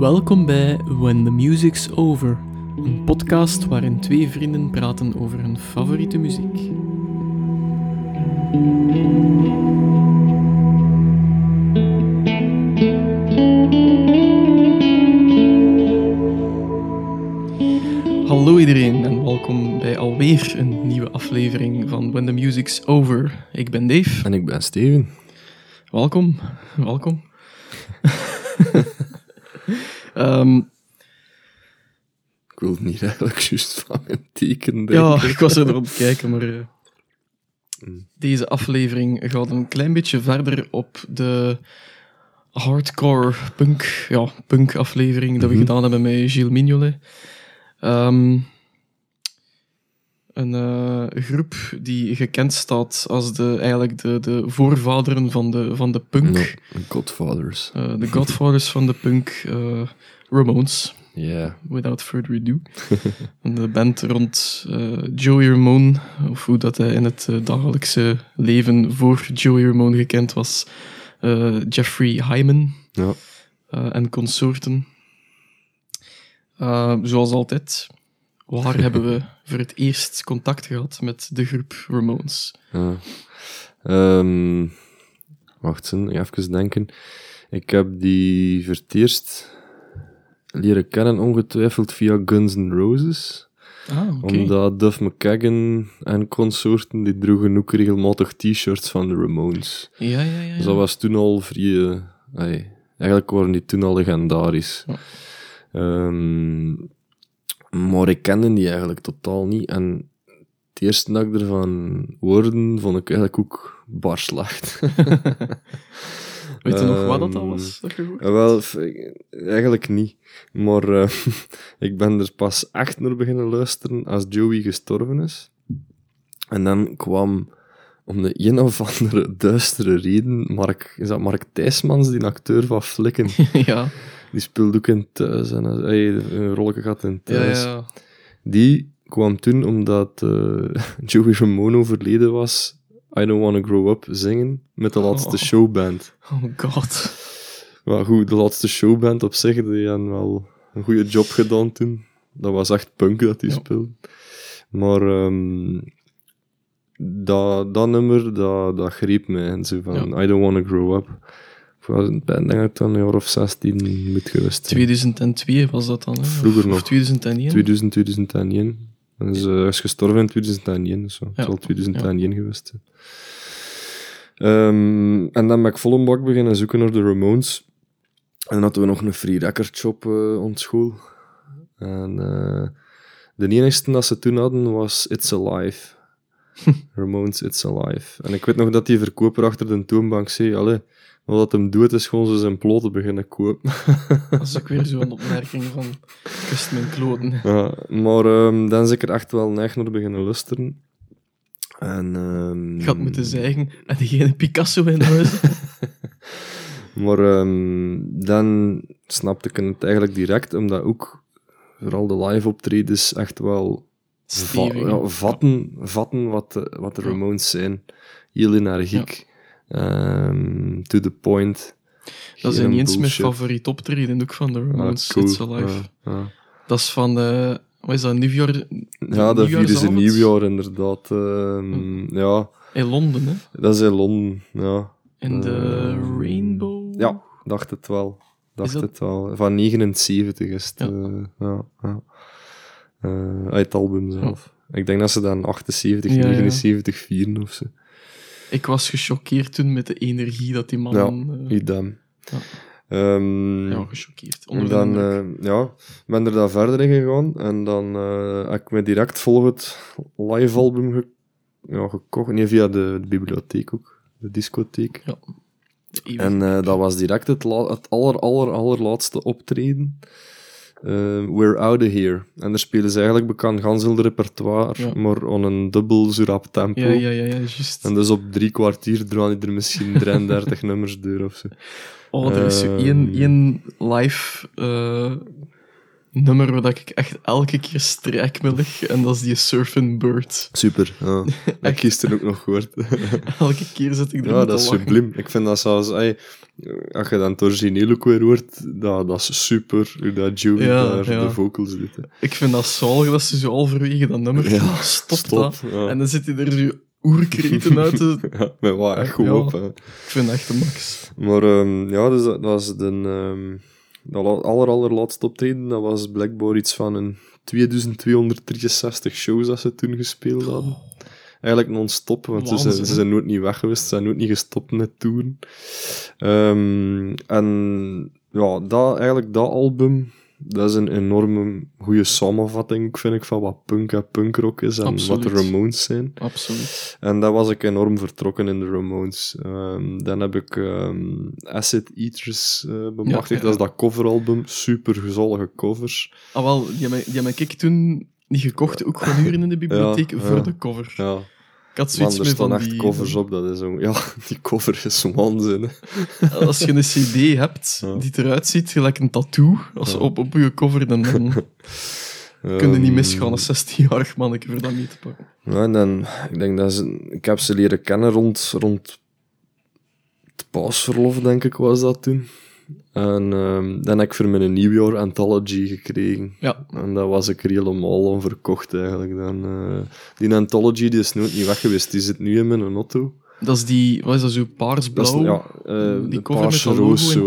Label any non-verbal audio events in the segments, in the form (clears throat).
Welkom bij When the Music's Over, een podcast waarin twee vrienden praten over hun favoriete muziek. Hallo iedereen en welkom bij alweer een nieuwe aflevering van When the Music's Over. Ik ben Dave. En ik ben Steven. Welkom, welkom. (laughs) Ehm, Ik wil het niet eigenlijk juist van mijn teken ja, ik was er op kijken, maar eh, Mm. deze aflevering gaat een klein beetje verder op de hardcore punk, ja, punk aflevering dat we Mhm. gedaan hebben met Gilles Mignolet. Ehm, een eh, groep die gekend staat als de, eigenlijk de, de voorvaderen van de, van de punk. No, Godfathers. Eh, de godfathers van de punk, eh, Ramones, Ja. without further ado. (laughs) De band rond Joey Ramone, of hoe dat hij in het dagelijkse leven voor Joey Ramone gekend was, Jeffrey Hyman Ja. en consorten. Zoals altijd, waar (laughs) hebben we voor het eerst contact gehad met de groep Ramones? ja. Ehm, wacht eens, even denken. Ik heb die voor het eerst leren kennen, ongetwijfeld via Guns N' Roses. Ah, oké. Omdat Duff McKagan en consorten, die droegen ook regelmatig t-shirts van de Ramones. Ja, ja, ja. Dus dat was toen al vrij... eh, ai, eigenlijk waren die toen al legendarisch. Ehm, maar ik kende die eigenlijk totaal niet. En het eerste dat ik ervan hoorde, vond ik eigenlijk ook bar slecht. (laughs) Weet je nog wat dat al Ehm, was? Wel, eigenlijk niet. Maar eh, (laughs) ik ben er pas echt naar beginnen luisteren als Joey gestorven is. En dan kwam, om de een of andere duistere reden, Mark, is dat Mark Thijsmans, die acteur van Flikken, (laughs) ja. Die speelde ook in Thuis en hij heeft een rolletje gehad in Ja, Thuis. ja. Die kwam toen omdat eh, (laughs) Joey Ramone overleden was, I Don't Wanna Grow Up zingen met de laatste Oh. showband. Oh god. Maar goed, de laatste showband op zich, die hadden wel een goede job gedaan toen. Dat was echt punk dat die Ja. speelde. Maar ehm, dat, dat nummer, dat, dat greep mij. En zo van, I don't want to grow up. Ik denk dat ik dan een jaar of 16 moet geweest zijn. 2002 was dat dan, hè? Vroeger of, nog. Of 2001? 2000, 2001. En ze hij is gestorven in 2001, dus zo. het Ja. zal 2001 geweest zijn. Ehm, en dan ben ik vol een bak beginnen zoeken naar de Ramones. En dan hadden we nog een free record shop eh op school. En eh, de enigste dat ze toen hadden was It's Alive. (laughs) Ramones It's Alive. En ik weet nog dat die verkoper achter de toonbank zei, allee, wat hem doet is gewoon zo zijn ploten beginnen kopen. (laughs) Dat is ook weer zo'n opmerking van kust mijn kloten. (laughs) Ja, maar ehm, dan is ik er echt wel neig naar beginnen luisteren. En, ehm, Ik had moeten zeggen, en diegene Picasso in huis. Maar ehm, dan snapte ik het eigenlijk direct, omdat ook vooral de live optredens echt wel va- Stevig. ja, vatten, vatten wat de, wat de. Ramones zijn. Heel energiek. Ehm, to the point. Dat is Geen niet eens mijn favoriet optreden, ook van de Ah, Ramones, cool. It's Alive. Dat is van, eh wat is dat, nieuwjaar Ja, dat vierde ze nieuwjaar inderdaad. Ehm, Ja, in Londen, hè? dat is in Londen. Ja, In de Eh, Rainbow... Ja, dacht het wel. Dacht dat- het wel. Van 79 is het. Ja. eh, ja, ja. Eh, uit het album zelf. Ik denk dat ze dan 78, Ja, ja. 79 vieren of zo. Ik was gechoqueerd toen met de energie dat die man... Ja, eh, idem. Ja. Ehm, ja, gechoqueerd. en dan, eh, ja, ben er dan verder in gegaan en dan heb ik me direct volg het live album ge ja, gekocht. Nee, via de, de bibliotheek ook, de discotheek. De eeuwige- En dat was direct het, het aller, aller, allerlaatste optreden. Eh, We're Out of Here. En daar spelen ze eigenlijk bekend gans heel repertoire, Ja. maar op een dubbel zo rap tempo. Ja, ja, ja, ja, juist. En dus op drie kwartier draaien die er misschien 33 (laughs) nummers door of zo. Oh, er is zo Ehm. één, één live eh, nummer waar dat ik echt elke keer strijk me lig. En dat is die Surfing Bird. Super. Ja. (laughs) Ik heb gisteren ook nog gehoord. (laughs) Elke keer zit ik er ja, dat is subliem. Ik vind dat zelfs... ey, als je dan het origineel ook weer hoort, dat, dat is super. Hoe dat Joey Ja, daar ja. de vocals doet. hè. Ik vind dat zalig dat ze zo halverwege dat nummer Ja, (laughs) stopt stop, dat. ja. En dan zit hij er zo oerkreten uit. Ja, met wat echt goed op. Hè. Ik vind dat echt de max. Maar ehm, ja, dus dat, dat was de ehm dat la- aller, allerlaatste optreden. Dat was blijkbaar iets van een 2263 shows dat ze toen gespeeld hadden. Eigenlijk non-stop, want ze, zijn, ze zijn nooit niet weg geweest. Ze zijn nooit niet gestopt met toeren. Ehm, en ja, dat, eigenlijk dat album, dat is een enorme goede samenvatting, vind ik, van wat punk en punkrock is en Absoluut. wat de Ramones zijn. Absoluut. En dat was ik enorm vertrokken in de Ramones. Ehm, dan heb ik ehm, Acid Eaters eh, bemachtigd. Ja, ja, Dat is dat coveralbum. Super gezollige covers. Ah, wel, die heb, die heb ik toen niet gekocht, ook gewoon uren in de (laughs) bibliotheek, Ja, voor de cover. Ja, Ik had man, zoiets er mee staan van echt die... covers op. Dat is zo, ja, (laughs) die cover is waanzin. Als je een cd hebt Ja. die eruit ziet gelijk een tattoo als Ja. op, op je cover, dan, dan (laughs) kun je niet Ehm, misgaan als 16-jarig manneke voor dat mee te pakken. Ja, en dan, ik denk dat ze, ik heb ze leren kennen rond, rond het paasverlof, denk ik, was dat toen. En ehm, dan heb ik voor mijn nieuwjaar Anthology gekregen. Ja, En dat was ik er helemaal onverkocht eigenlijk. Dan, eh, die Anthology die is nooit niet weg geweest. Die zit nu in mijn auto. dat is die, wat is dat, zo Dat is, paars-blauw? ja, eh, die cover met roos. Zo,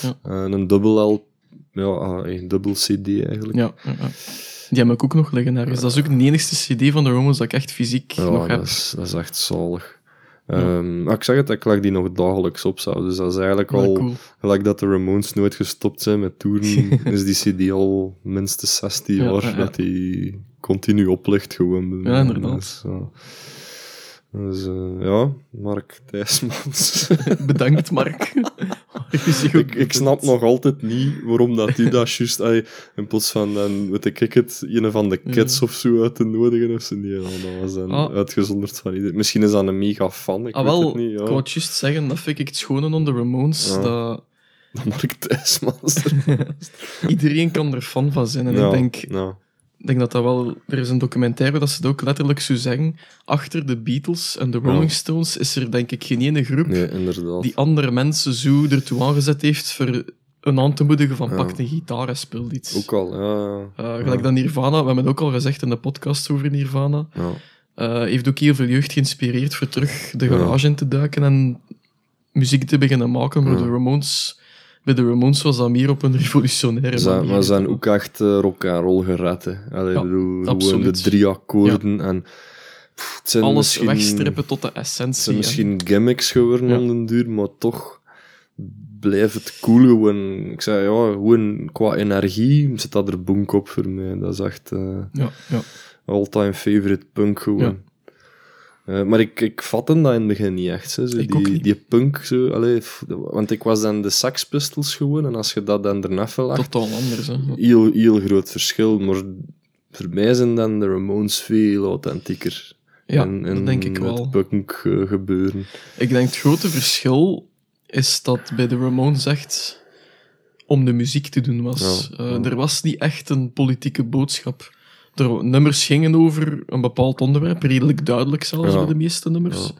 ja. En een dubbel L, ja, ah, een dubbel CD eigenlijk. Ja. Die heb ik ook nog liggen ergens. Dat is ook de enigste cd van de Romans dat ik echt fysiek nog heb. dat, is, dat is echt zalig. Maar ik zeg het, ik leg die nog dagelijks op. Zo. Dus dat is eigenlijk Ja, al, cool. gelijk dat de Ramones nooit gestopt zijn met toeren, (laughs) is die CD al minstens 16 Ja, jaar ja, ja. dat die continu oplicht gewoon. Ja, inderdaad. Dus. Dus, eh, ja, Mark Thijsmans. (laughs) Bedankt, Mark. (laughs) Ik, ik snap nog altijd niet waarom dat die dat juist, in plaats van dan, weet ik het, een van de kids of zo uit te nodigen of zo. Nee, ja, dat was dan Ah. uitgezonderd van iedereen. Misschien is dat een mega fan, ik Ah, weet het niet. ik Ja. wou het juist zeggen, dat vind ik het schone de Ramones. Ja. Dat (laughs) Dat Mark Thijsmans. iedereen kan er fan van zijn. En ja, ik denk, ja. Ik denk dat dat wel... Er is een documentaire dat ze het ook letterlijk zo zeggen. Achter de Beatles en de Rolling. Stones is er denk ik geen ene groep Nee, inderdaad. die andere mensen zo ertoe aangezet heeft voor een aan te moedigen van Ja. pak een gitaar en speel iets. Ook al, ja. Eh, gelijk dat Nirvana, we hebben het ook al gezegd in de podcast over Nirvana, ja. eh, heeft ook heel veel jeugd geïnspireerd voor terug de garage in te duiken en muziek te beginnen maken. Maar Ja. de Ramones, bij de Ramones was dat meer op een revolutionaire manier. maar ze zijn ook echt eh, rock en roll gered. Hè. Allee, Ja, ik bedoel, gewoon de drie akkoorden en... pff, het zijn Alles wegstrippen tot de Het essentie. zijn hè. misschien gimmicks geworden Ja. om den duur, maar toch blijft het cool gewoon. Ik zei, ja, gewoon qua energie zit dat er bonk op voor mij. Dat is echt eh, Ja, ja. all-time favorite punk gewoon. Eh, maar ik, ik vatte dat in het begin niet echt. Zo, die, niet. die punk, zo, allee, f- want ik was dan de Sex Pistols gewoon, en als je dat dan ernaar legt, Totaal anders. Hè. heel, heel groot verschil. Maar voor mij zijn dan de Ramones veel authentieker. Ja, in, dat denk ik het wel. punk eh, gebeuren. Ik denk het grote verschil is dat bij de Ramones echt om de muziek te doen was. Ja, Eh. Er was niet echt een politieke boodschap. Er, nummers gingen over een bepaald onderwerp, redelijk duidelijk zelfs Ja. bij de meeste nummers. Ja.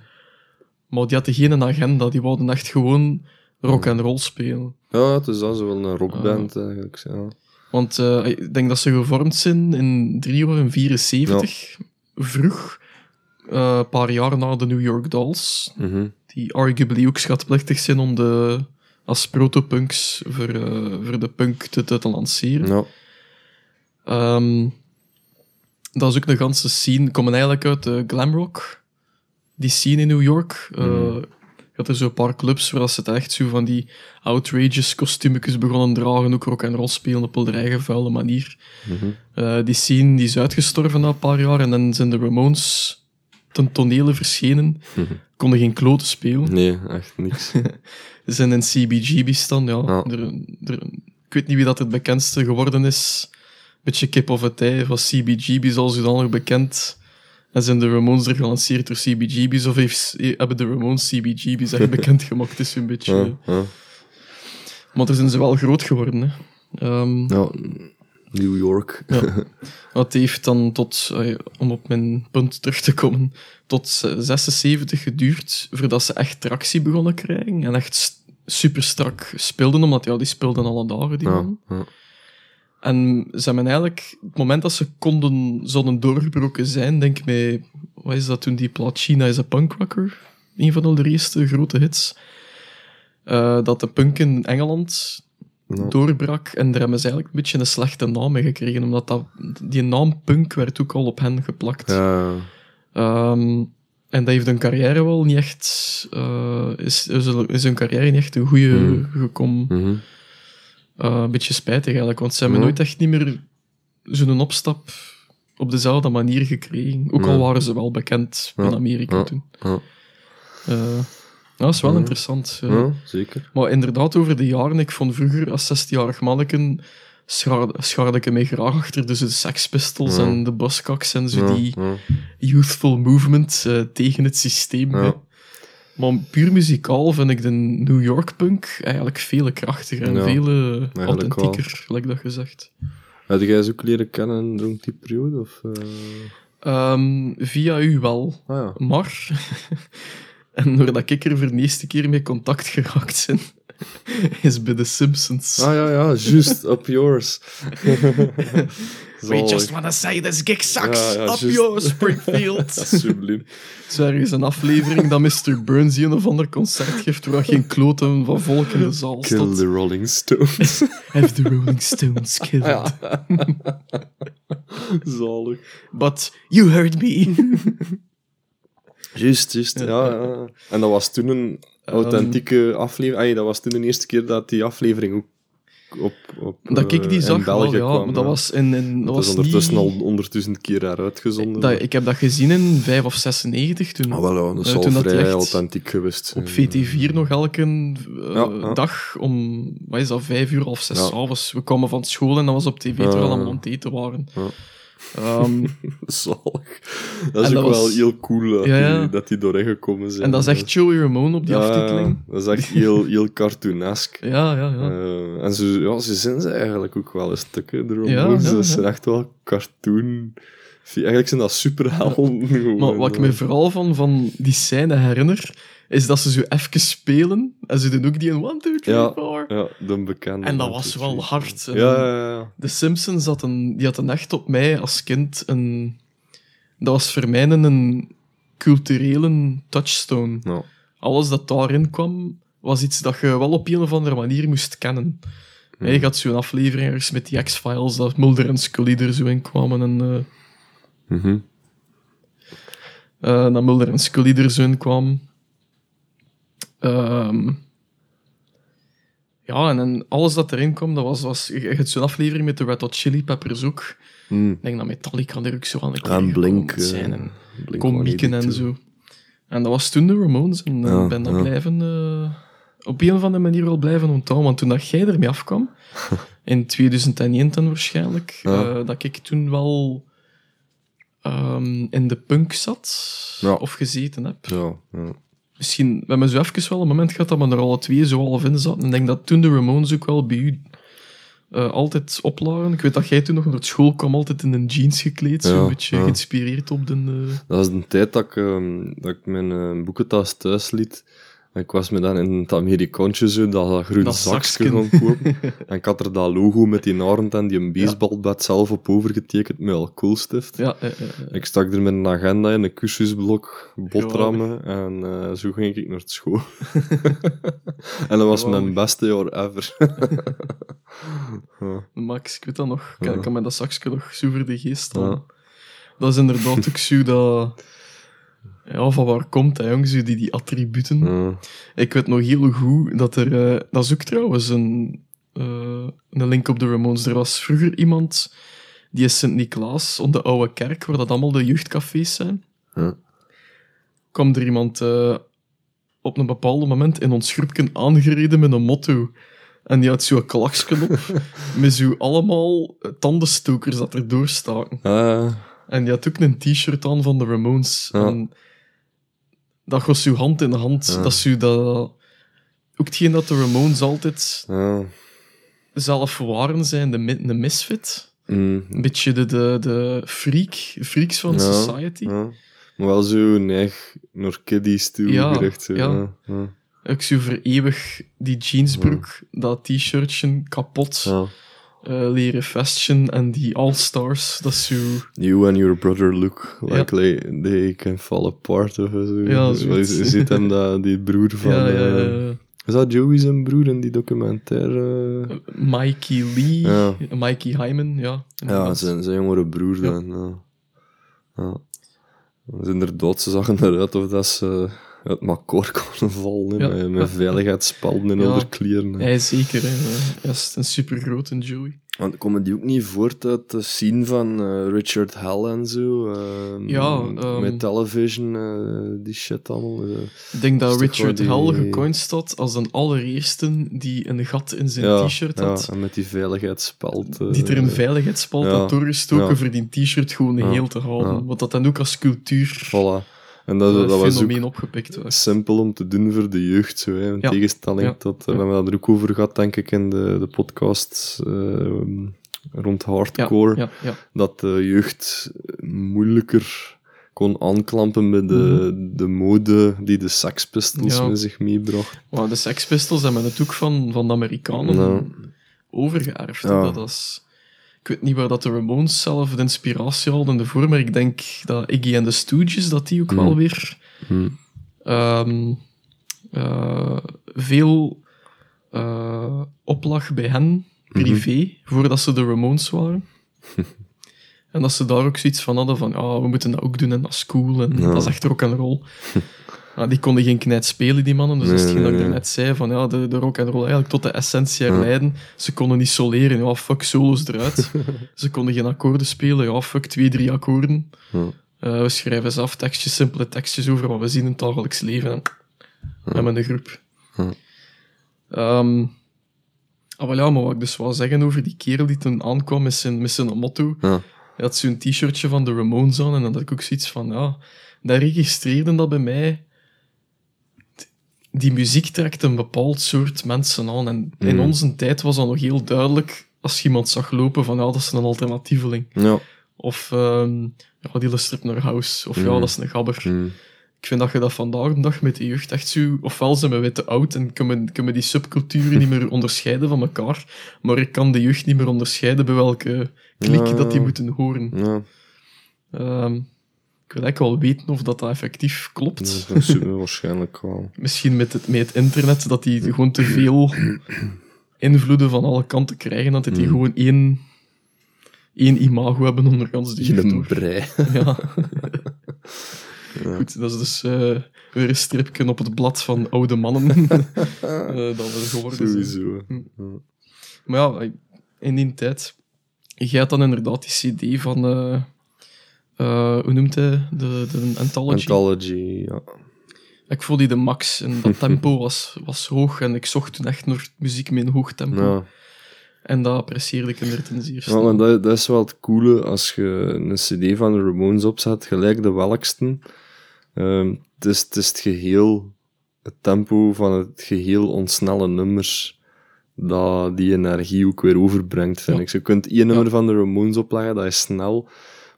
Maar die hadden geen agenda, die wilden echt gewoon rock en roll spelen. Ja, het is dat, zo wel een rockband eigenlijk. Ja. Want eh, ik denk dat ze gevormd zijn in 374, vroeg, eh, een paar jaar na de New York Dolls. Mhm. die arguably ook schatplichtig zijn om de, als protopunks voor, eh, voor de punk te, te, te lanceren. ja. Ehm, dat is ook de ganse scene, komen eigenlijk uit de glamrock, die scene in New York. Eh, Mm. Je had er zo een paar clubs waar ze het echt zo van die outrageous kostuumjes begonnen dragen, ook rock en roll spelen op hun eigen vuile manier. Mhm. Eh, die scene die is uitgestorven na een paar jaar en dan zijn de Ramones ten tonele verschenen, Mhm. konden geen kloten spelen. Nee, echt niks. (laughs) Ze zijn in CBGB staan, ja. Er, er, ik weet niet wie dat het bekendste geworden is. Beetje kip of het ei. Was CBGB is al zodanig bekend. En zijn de Ramones er gelanceerd door CBGB's? Of heeft, hebben de Ramones CBGB's echt (laughs) bekend gemaakt? is een beetje... ja, ja. Maar er zijn ze wel groot geworden, hè. Ehm, Ja, New York. (laughs) Wat heeft dan tot, eh, om op mijn punt terug te komen, tot 76 geduurd voordat ze echt tractie begonnen krijgen en echt super strak speelden, omdat ja, die speelden alle dagen, die man. ja. En ze hebben eigenlijk, het moment dat ze konden, zouden doorgebroken zijn, denk ik mij, wat is dat toen, die plaat China is a Punk Rocker? Een van de eerste grote hits. Eh, dat de punk in Engeland doorbrak en daar hebben ze eigenlijk een beetje een slechte naam mee gekregen, omdat dat, die naam punk werd ook al op hen geplakt. Ja, Ehm, en dat heeft hun carrière wel niet echt, eh, is, is, is hun carrière niet echt een goede Hmm. gekomen. mhm. Eh, een beetje spijtig eigenlijk, want ze hebben Ja. nooit echt niet meer zo'n opstap op dezelfde manier gekregen. Ook al Ja. waren ze wel bekend in Ja. Amerika Ja. toen. Ja. Eh, dat is wel Ja. interessant. eh. Ja, zeker. Maar inderdaad, over de jaren, ik vond vroeger als 16-jarig manneken schaarde, schaarde ik mij graag achter dus de Sex Pistols Ja. en de Buzzcocks en zo Ja, die ja. youthful movement tegen het systeem. Maar puur muzikaal vind ik de New York punk eigenlijk veel krachtiger en Ja, veel eh, authentieker, gelijk dat gezegd. Heb jij ze ook leren kennen rond die periode? Of, eh? Ehm, via u wel, Ah ja. maar... (laughs) en doordat ik er voor de eerste keer mee contact geraakt ben, (laughs) is bij The Simpsons. Ah ja, ja, juist, up yours. (laughs) We just wanna say this gig sucks. Ja, ja, Up yours, Springfield. (laughs) Dat is subliem. Zo er is een aflevering dat Mr. Burns hier een of ander concert geeft waar geen kloten van volk in de zaal Kill staat. the Rolling Stones. (laughs) Have the Rolling Stones killed. (laughs) Zalig. But you heard me. Juist, juist. Ja, ja. En dat was toen een authentieke aflevering. Dat was toen de eerste keer dat die aflevering ook op, op dat ik eh, die in zag wel, ja. kwam. maar dat was in... in dat is was ondertussen niet, al ondertussen keer heruitgezonden. Dat, ik heb dat gezien in 5 of 96 toen. Ah, wel, ja, dat is Eh, al vrij authentiek geweest. op VT4 nog elke eh, Ja, dag om, wat is dat, vijf uur of zes Ja. avonds. We kwamen van school en dat was op tv terwijl we ja. allemaal aan het eten waren. Ehm, (laughs) Zalig. Dat is ook dat wel was- heel cool dat, Ja, die, dat die doorheen gekomen zijn. en dat is echt Joey Ramone op die aftiteling. Dat is echt heel, heel cartoonesk. (laughs) Ja, ja, ja. Eh, en ze, ja, ze zijn ze eigenlijk ook wel een stuk, hè, de Ramones. Dat zijn echt wel cartoon... Eigenlijk zijn dat superhelden. Maar wat ik me vooral van, van die scène herinner, is dat ze zo even spelen. En ze doen ook die een 1, 2, 3, Ja. 4. Ja, de bekende. En dat one, was two, wel hard. Ja, ja, ja. De Simpsons hadden, die hadden echt op mij als kind een... Dat was voor mij een culturele touchstone. Ja. Alles dat daarin kwam, was iets dat je wel op een of andere manier moest kennen. Hmm. Je had zo'n aflevering ergens met die X-Files, dat Mulder en Scully er zo in kwamen en... eh, dat Mulder en Scully er zo in kwam. Ehm, ja, en, en alles dat erin kwam, dat was... was je je hebt zo'n aflevering met de Red Hot Chili Peppers ook. Mm. Ik denk dat Metallica er ook zo aan de Blink. zijn. eh, En Blink komieken en 182. zo. En dat was toen de Ramones. En ik Ja, ben dat ja. blijven... eh, op een of andere manier wel blijven onthouden. Want toen dat jij ermee afkwam, (laughs) in 2001 dan waarschijnlijk, Ja. eh, dat ik toen wel ehm, in de punk zat. Of gezeten heb. Ja, ja. Misschien, we hebben zo even wel een moment gehad dat we er alle twee zo half in zaten. En ik denk dat toen de Ramones ook wel bij u eh, altijd oplagen. Ik weet dat jij toen nog naar school kwam, altijd in een jeans gekleed. Zo'n Ja, beetje ja. geïnspireerd op de... eh, Dat was de tijd dat ik, ehm, dat ik mijn eh, boekentas thuis liet. Ik was me dan in het Amerikaantje zo dat, dat groen Dat zakje gaan kopen. en ik had er dat logo met die arend en die een baseballbat zelf op overgetekend met alcoholstift. ja, eh, eh, eh. Ik stak er met een agenda in een cursusblok, botrammen en eh, zo ging ik naar school. (laughs) en dat was mijn beste jaar ever. (laughs) ja. Max, ik weet dat nog. Ik kan, Ja. ik kan me dat zakje nog zo voor de geest staan. Ja. Dat is inderdaad ook zo dat... Ja, van waar komt dat, jongens? Die, die attributen. Ik weet nog heel goed dat er... eh, dat is ook trouwens een, eh, een link op de Ramones. Er was vroeger iemand... Die is Sint-Niklaas, op de oude kerk, waar dat allemaal de jeugdcafés zijn. Ja. kwam er iemand eh, op een bepaald moment in ons groepje aangereden met een motto. En die had zo'n klaksken op, (laughs) met zo allemaal tandenstokers dat er doorstaken. En die had ook een t-shirt aan van de Ramones. Ja. En dat was zo hand in hand. Ja. Dat is zo dat... Ook hetgeen dat de Ramones altijd ja. zelf waren zijn, de, de misfit. Mm, Een beetje de, de, de freak, freaks van Ja, society. ja. Maar wel zo neig naar kiddies toe Ja, gericht. Zo. ja. Ja, ja. Ik zie voor eeuwig die jeansbroek, dat t-shirtje kapot, Eh, leren vestje en die all-stars. Dat is zo... You and your brother look like they, they can fall apart of zo. Ja, Je ziet hem dat, die broer (laughs) van... ja, ja, eh, ja. is dat Joey zijn broer in die documentaire? Mikey Lee, Ja. Mikey Hyman, ja. Ja, zijn, zijn jongere broer Ja. dan. Ja. Ja. Is inderdaad, ze zagen eruit of dat ze uit elkaar konden vallen. Ja. Met, met veiligheidsspalden en Ja. onderkleren. Hij is zeker, hè. Hij is een supergrote Joey. Want komen die ook niet voort uit de scene van eh, Richard Hell en zo? ehm, Ja, ehm, met television, eh, die shit allemaal. eh. Ik denk dat Richard die- Hell gecoind staat als de allereerste die een gat in zijn ja, t-shirt ja, had. en met die veiligheidsspeld. die er een veiligheidsspalt ja, had doorgestoken ja. voor die t-shirt gewoon Ja, heel te houden. ja. Wat dat dan ook als cultuur Voilà. En dat, eh, dat was ook opgepikt was. simpel om te doen voor de jeugd, zo, hè. in Ja. tegenstelling Ja. tot... Ja. We hebben dat er ook over gehad, denk ik, in de, de podcast eh, rond hardcore. Dat de jeugd moeilijker kon aanklampen bij de, de mode die de Sex Pistols Mhm. Ja. met zich meebracht. Maar de Sex Pistols hebben het ook van, van de Amerikanen overgeërfd. Ja. Dat is, weet niet waar dat de Ramones zelf de inspiratie hadden ervoor, maar ik denk dat Iggy en de Stooges, dat die ook Hmm. wel weer Hm. ehm, eh, veel eh, oplag bij hen, privé, voordat ze de Ramones waren. (laughs) en dat ze daar ook zoiets van hadden van, ja, we moeten dat ook doen en dat is cool en Ja. dat is echt rock and roll. (laughs) Ja, die konden geen knijt spelen, die mannen. Dus dat is Nee, hetgeen nee, dat ik zei, van ja, de, de rock and roll eigenlijk tot de essentie Ja. herleiden. Ze konden niet soleren, ja, fuck solos eruit. (laughs) ze konden geen akkoorden spelen, ja, fuck twee, drie akkoorden. Ja. Eh, we schrijven ze af, tekstjes, simpele tekstjes over wat we zien in het dagelijks leven. En, en met een groep. Ehm, ah, wel ja, maar wat ik dus wou zeggen over die kerel die toen aankwam met zijn, met zijn motto. Ja. Hij had zo'n t-shirtje van de Ramones aan en dan had ik ook zoiets van, ja, dat registreerde dat bij mij. Die muziek trekt een bepaald soort mensen aan. En in Mm. onze tijd was dat nog heel duidelijk als je iemand zag lopen van, ja, dat is een alternatieveling. Ja. Of, ehm, ja, die luistert naar house. Of ja, Mm. dat is een gabber. Hm. Ik vind dat je dat vandaag de dag met de jeugd echt zo... Ofwel zijn we weer te oud en kunnen, kunnen die subculturen niet meer (laughs) onderscheiden van elkaar. Maar ik kan de jeugd niet meer onderscheiden bij welke klik Ja. dat die moeten horen. Ja. Ehm, ik wil eigenlijk wel weten of dat, dat effectief klopt. Dat is waarschijnlijk wel. (laughs) Misschien met het, met het internet, dat die gewoon te veel (clears throat) invloeden van alle kanten krijgen. Dat die Mm. gewoon één, één imago hebben onder gans de In jeugd een brei. (laughs) Ja. Ja. Goed, dat is dus eh, weer een stripje op het blad van oude mannen (laughs) eh, dat we geworden zijn. Sowieso. Hm. Ja. Maar ja, in die tijd, jij had dan inderdaad die cd van, eh, eh, hoe noemt hij, de, de Anthology. Anthology, ja. ik voelde die de max en dat (laughs) tempo was, was hoog en ik zocht toen echt naar muziek met een hoog tempo. ja. En dat apprecieerde ik inderdaad ten zeerste. Ja, maar dat, dat is wel het coole als je een CD van de Ramones opzet, gelijk de welkste. Ehm, het, is, het is het geheel, het tempo van het geheel ontsnelle nummers, dat die energie ook weer overbrengt, vind Ja. ik. Je kunt één nummer van de Ramones opleggen, dat is snel,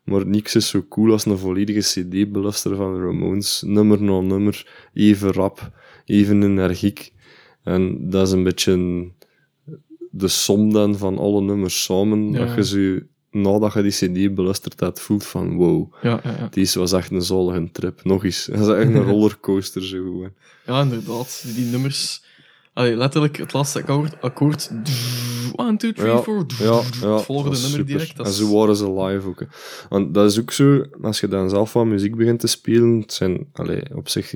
maar niks is zo cool als een volledige CD beluisteren van Ramones. Nummer na nummer, even rap, even energiek. En dat is een beetje de som dan van alle nummers samen, Ja. dat je ze, nadat je die CD beluisterd hebt, voelt van wow, Ja, ja, ja. deze was echt een zalige trip. Nog eens, (laughs) dat is echt een (laughs) rollercoaster zo ja, inderdaad. Die nummers... Allee, letterlijk, het laatste akkoord... akkoord 1, 2, 3, Ja, 4... Ja, ja, het volgende nummer direct. Dat En is- zo waren ze live ook. hè. Want dat is ook zo, als je dan zelf wat muziek begint te spelen, het zijn allee, op zich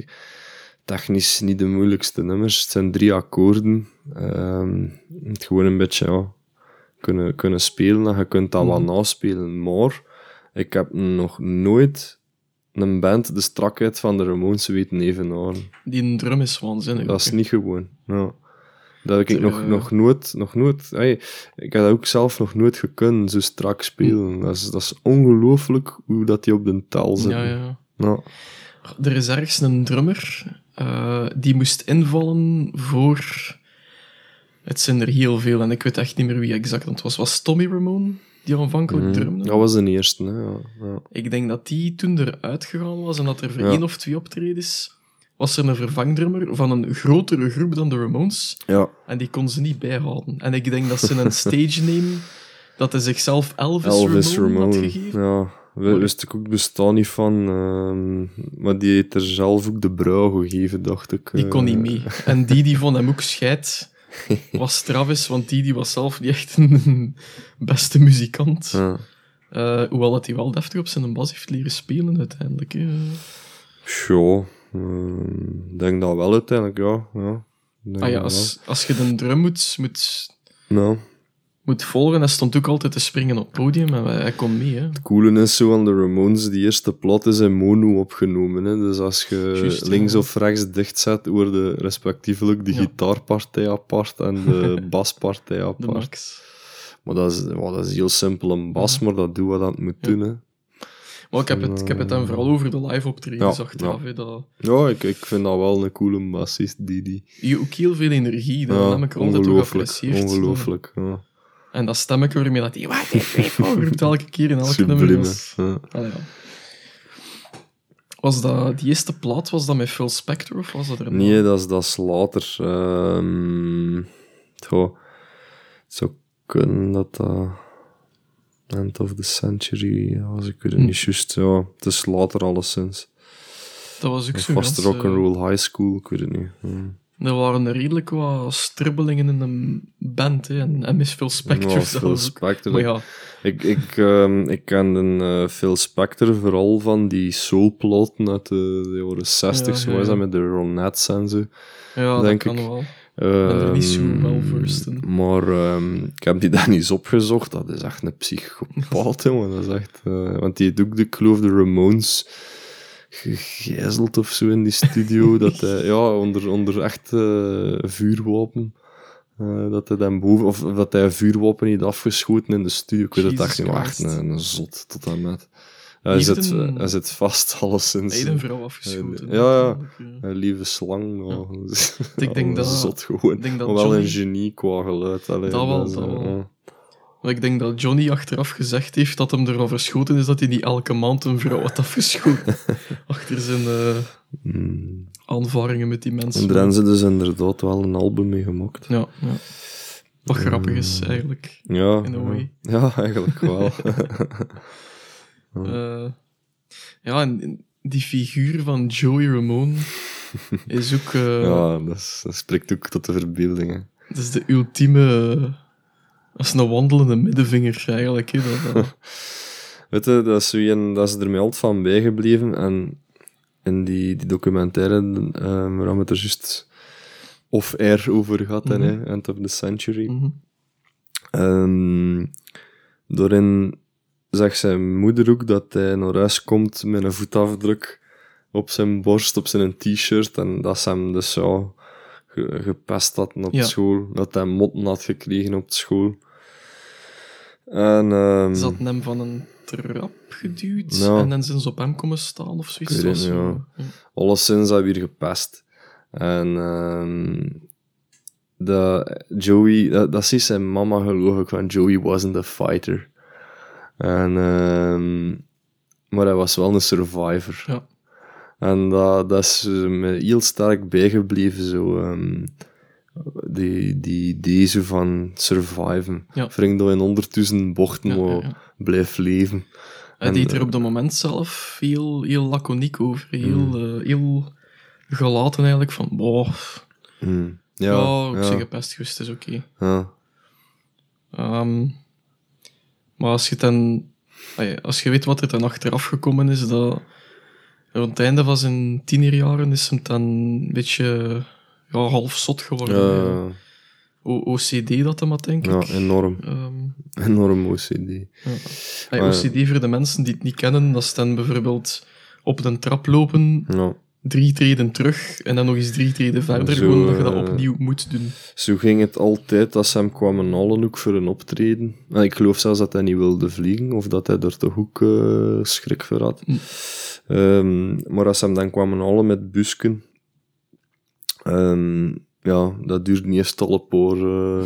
technisch niet de moeilijkste nummers. Het zijn drie akkoorden. Ehm, het gewoon een beetje ja, kunnen, kunnen spelen en je kunt dat wat Mhm. naspelen. Maar ik heb nog nooit een band de strakheid van de Ramones weten evenaren. Die drum is waanzinnig. Dat is niet gewoon. Ja. Dat heb ik Eh. nog, nog nooit, nog nooit, ik heb dat ook zelf nog nooit gekund, zo strak spelen. Dat is, dat is ongelooflijk hoe dat die op de taal zit. Ja, ja. Ja. Er is ergens een drummer eh, die moest invallen voor. Het zijn er heel veel en ik weet echt niet meer wie exact het was. Was Tommy Ramone die aanvankelijk Mhm. drumde. Dat was de eerste, hè. Ja, ja. Ik denk dat die toen eruit gegaan was en dat er voor één of twee optredens was er een vervangdrummer van een grotere groep dan de Ramones ja. en die kon ze niet bijhouden. En ik denk dat ze een (laughs) stage name dat hij zichzelf Elvis, Elvis Ramone, had Ramone. gegeven. Ja, wist ik ook bestaan niet van. ehm, maar die heeft er zelf ook de brouw gegeven, dacht ik. Die kon eh. niet mee. (laughs) En die die vond hem ook scheid (laughs) was Travis, want die, die was zelf niet echt (laughs) een beste muzikant. Ja. Eh, hoewel dat hij wel deftig op zijn bas heeft leren spelen uiteindelijk. hè. Ja, ehm, ik denk dat wel uiteindelijk, ja. ja. Ah ja, als, als je de drum moet, moet. Nou, moet volgen, hij stond ook altijd te springen op het podium en hij kon mee. Hè. het coole is zo aan de Ramones, die eerste plaat is in mono opgenomen. Hè. Dus als je ja. links of rechts dicht zet, hoor je respectievelijk de Ja. gitaarpartij apart en de (laughs) baspartij apart. Maar dat is, well, dat is heel simpel een bas, maar dat doet wat dat moet Ja. doen. Hè. Maar ik heb het, ik heb het dan vooral over de live optredens Ja, achteraf. ja. dat, Ja, ik, ik vind dat wel een coole bassist, die die. je ook heel veel energie, dat heb ik altijd ook ongelooflijk, ongelooflijk. Ja. En dat stemmetje waarmee dat hij wat roept elke keer in elke nummer. Was- Ja. Allee, ja. Was dat, die eerste plaat, was dat met Phil Spector of was dat er Nee, dat is, dat is later. ehm goh, het zou kunnen dat dat End of the Century was, ik het Hm. niet juist. Ja, het is later alleszins. Dat was ook zo. het gans, eh, Rock'n'Roll High School, ik weet het niet. Hm. Er waren er redelijk wat strubbelingen in een band, hè, en, en Miss Phil Spector Ja, Phil. Spector. Maar ja, Ik, ik, ehm, ik ken een eh, Phil Spector vooral van die soulplaten uit de, de jaren 60, Ja, zo ja, dat met de Ronettes en zo. ja Denk dat kan ik. wel. ben er niet zo Ehm, wel versed in. Maar ehm, ik heb die (laughs) dan eens opgezocht. Dat is echt een psychopaat, (laughs) jongen. Dat is echt... eh, want die ook de, ik geloof, de Ramones gegijzeld of zo in die studio. (laughs) dat hij, ja, onder, onder echt eh, vuurwapen. eh, dat hij dan boven... Of dat hij een vuurwapen heeft afgeschoten in de studio. Ik weet het echt niet, echt een, een zot tot en met. Hij Heeft zit, een- hij zit vast, (laughs) alleszins. Hij heeft een vrouw afgeschoten. Ja, ja. Een lieve slang. Ja. (laughs) Ik denk dat- Zot gewoon. ik denk dat maar wel een genie qua geluid. Allee, Dat wel, dat eh, wel. ja. Ik denk dat Johnny achteraf gezegd heeft dat hem erover verschoten is dat hij niet elke maand een vrouw had afgeschoten. (laughs) Achter zijn eh, Hmm. aanvaringen met die mensen. En daar hebben ze dus inderdaad wel een album mee gemaakt. Ja, ja. Wat grappig is eigenlijk. Ja, In a ja. way. ja eigenlijk wel. (laughs) Eh, ja, en en die figuur van Joey Ramone is ook eh, ja, dat, is- dat spreekt ook tot de verbeelding. Hè. dat is de ultieme. Dat is een wandelende middenvinger eigenlijk. Dat, (laughs) Weet je, dat is, zo een, dat is er mij altijd van bijgebleven. En in die, die documentaire eh, waar we het er juist off-air over gehad, hè, End of the Century. Ehm, daarin zegt zijn moeder ook dat hij naar huis komt met een voetafdruk op zijn borst, op zijn t-shirt. En dat ze hem dus ge- gepest had op Ja. school. Dat hij motten had gekregen op school. En, ehm, Ze hadden hem van een trap geduwd Ja. en dan zijn ze op hem komen staan of zoiets. Weet zo- ja. alleszins dat weer gepest. En ehm de Joey, dat, dat is zijn mama geloof ik, van Joey wasn't a fighter. En, ehm maar hij was wel een survivor. Ja. En dat, dat is me heel sterk bijgebleven, zo. ehm, die, die idee zo van surviven. Ja. Vriend dat in ondertussen bochten Ja, maar ja. blijft leven. Hij En, deed er eh, op dat moment zelf heel, heel laconiek over. Heel, Mm. eh, heel gelaten eigenlijk. Van, boh, Mm. ja, Ja, ik zeg gepest geweest, is oké. ja. Ehm, maar als je dan... ja, Als je weet wat er dan achteraf gekomen is, dat... Rond het einde van zijn tienerjaren is hem dan een beetje ja, half zot geworden. Ja, OCD dat hem had, denk ja, ik. enorm. Ehm, Enorm OCD. Hey, Maar- OCD voor de mensen die het niet kennen, dat is dan bijvoorbeeld op een trap lopen, Ja. drie treden terug en dan nog eens drie treden verder, Zo, gewoon dat je dat eh, opnieuw moet doen. Zo ging het altijd als ze hem kwamen halen ook voor een optreden. En ik geloof zelfs dat hij niet wilde vliegen, of dat hij er toch ook eh, schrik voor had. Hm. Ehm, maar als ze hem dan kwamen halen met busken, ehm, ja, dat duurde niet eens een paar, eh,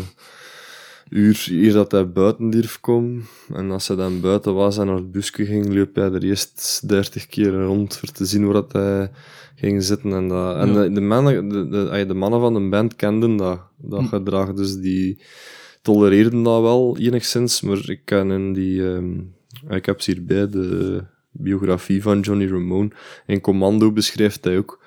uur, uur dat hij buiten durf komen. En als hij dan buiten was en naar het busje ging, liep hij er eerst 30 keer rond voor te zien waar dat hij ging zitten. En, dat, en Ja. de, de, mannen, de, de, de mannen van de band kenden dat, dat Hm. gedrag, dus die tolereerden dat wel enigszins. Maar ik ken in die... ehm, ik heb ze hierbij de biografie van Johnny Ramone. In Commando beschrijft hij ook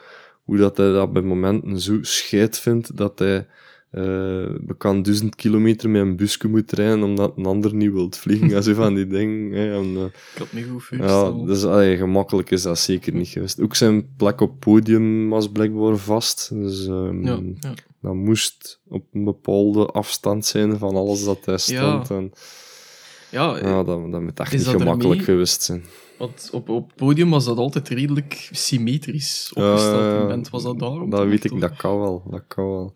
hoe dat hij dat bij momenten zo scheid vindt dat hij eh bekend duizend kilometer met een busje moet rijden omdat een ander niet wilt vliegen. (laughs) Ja, zo van die dingen. Hè, en, eh, Ik had me goed ja, dus allee, gemakkelijk is dat zeker niet geweest. Ook zijn plek op podium was blijkbaar vast. Dus ehm, ja, ja. dat moest op een bepaalde afstand zijn van alles dat hij stond. En, ja, ja, dat, dat moet echt niet dat gemakkelijk ermee? geweest zijn. Want op, op het podium was dat altijd redelijk symmetrisch opgesteld. in band. Was dat daarom? Dat weet ik, dat kan wel. Dat kan wel.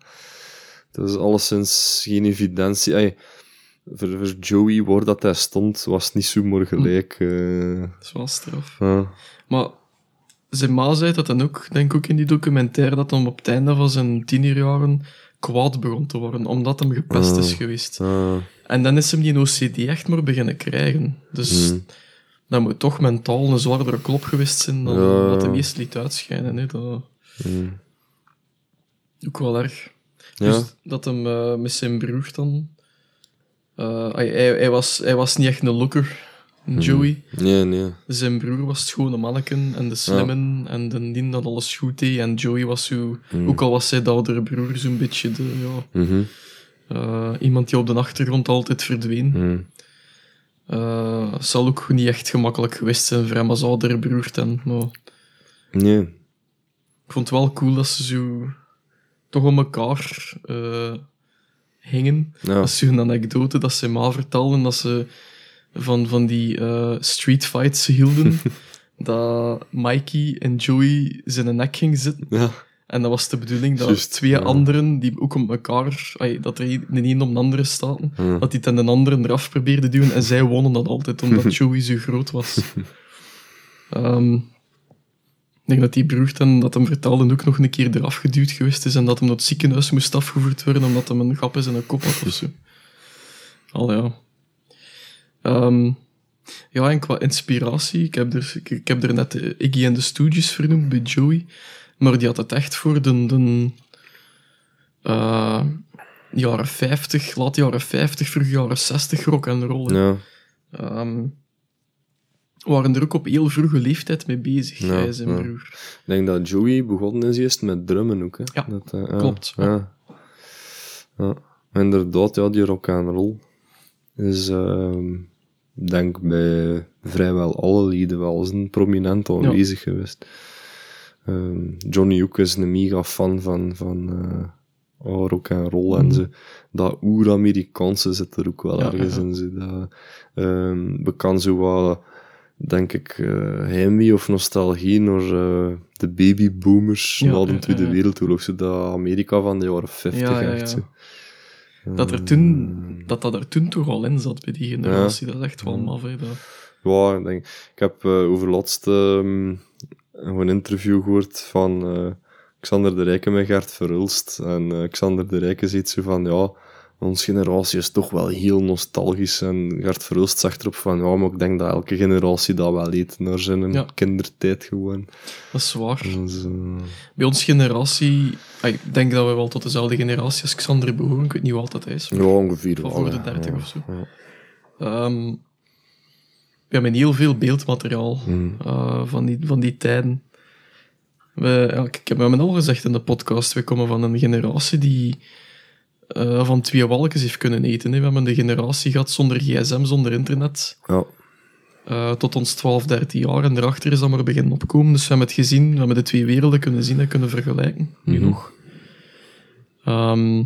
Dat is alleszins geen evidentie. Ey, voor, voor Joey, waar dat hij stond, was het niet zomaar gelijk. eh. Dat is wel straf. Maar zijn ma zei dat dan ook, denk ik ook in die documentaire, dat hij op het einde van zijn tienerjaren kwaad begon te worden, omdat hem gepest is Ah. geweest. Ah, En dan is hem die OCD echt maar beginnen krijgen. Dus Hmm. Dat moet toch mentaal een zwaardere klop geweest zijn dan Ja. wat hem eerst liet uitschijnen. Hè. Dat mm. ook wel erg. Ja. Dus dat hem eh, met zijn broer dan... eh, hij, hij, hij was, hij was niet echt een looker, Hmm. Joey. Nee, nee. Zijn broer was het schone manneken en de slimmen en de die dat alles goed deed. En Joey was zo, Hmm. ook al was zij de oudere broer, zo'n beetje de, ja, Mhm. eh, iemand die op de achtergrond altijd verdween. Het zal ook niet echt gemakkelijk geweest zijn voor hem als oudere broer dan. Maar Nee. ik vond het wel cool dat ze zo toch om elkaar eh, hingen. Ja. Dat is zo'n anekdote dat ze ma vertelden dat ze van, van die eh street fights hielden. (laughs) dat Mikey en Joey zijn nek ging zitten. Ja. En dat was de bedoeling dat twee ja. anderen die ook op elkaar, ay, dat er een de een om de andere staat, Ja. dat die ten de anderen eraf probeerde duwen. En zij wonnen dat altijd, omdat (laughs) Joey zo groot was. Ehm, ik denk dat die broer dat hem vertelde, ook nog een keer eraf geduwd geweest is en dat hem naar het ziekenhuis moest afgevoerd worden omdat hem een grap in zijn kop had of zo. Al ja. Ehm, ja, en qua inspiratie, ik heb er, ik, ik heb er net eh, Iggy en de Stooges vernoemd bij Joey, maar die had het echt voor de, de eh, jaren 50, laat jaren 50, vroeg jaren 60 rock en roll. Ja. Ehm, waren er ook op heel vroege leeftijd mee bezig, Ja, hij en zijn ja. broer. Ik denk dat Joey begonnen is eerst met drummen ook. Hè. Ja, dat, eh, klopt, ja. Ja. Inderdaad, ja, die rock and roll is, ehm, denk bij vrijwel alle lieden wel eens een prominent aanwezig geweest. Ehm, Johnny ook is een mega fan van, van eh, oh, rock and roll en zo. Dat oer-Amerikaanse zit er ook wel Ja, ergens ja. in. Zo. Dat, ehm, bekend zo wat, denk ik, eh heimwee of nostalgie naar eh, de babyboomers Ja, na de Tweede. Wereldoorlog. Zo dat Amerika van de jaren 50 Ja, ja, echt. Zo. Dat, er toen, dat dat er toen toch al in zat bij die generatie, dat is echt wel Ja. maf. Hè, dat. Ja, ik, denk, ik heb eh, over laatst ehm, nog een interview gehoord van eh, Xander de Rijken met Gert Verhulst. En eh, Xander de Rijken ziet zo van, ja, onze generatie is toch wel heel nostalgisch. En Gert Verhulst zegt erop van, ja, maar ik denk dat elke generatie dat wel eet naar zijn Ja. kindertijd gewoon. dat is waar. Dus, eh, Bij ons generatie, ah, ik denk dat we wel tot dezelfde generatie als Xander behoren. Ik weet niet hoe oud dat hij is. ja, ongeveer voor de ja. 30 Ja, of zo. Ja. We hebben heel veel beeldmateriaal Mm. eh, van, die, van die tijden. We, ja, ik heb hem al gezegd in de podcast, we komen van een generatie die eh, van twee walkjes heeft kunnen eten. Hè. We hebben de generatie gehad zonder gsm, zonder internet. Ja. eh, tot ons 12, 13 jaar. En daarachter is dat maar beginnen opkomen. Dus we hebben het gezien, we hebben de twee werelden kunnen zien en kunnen vergelijken. Mhm. nog. Ehm,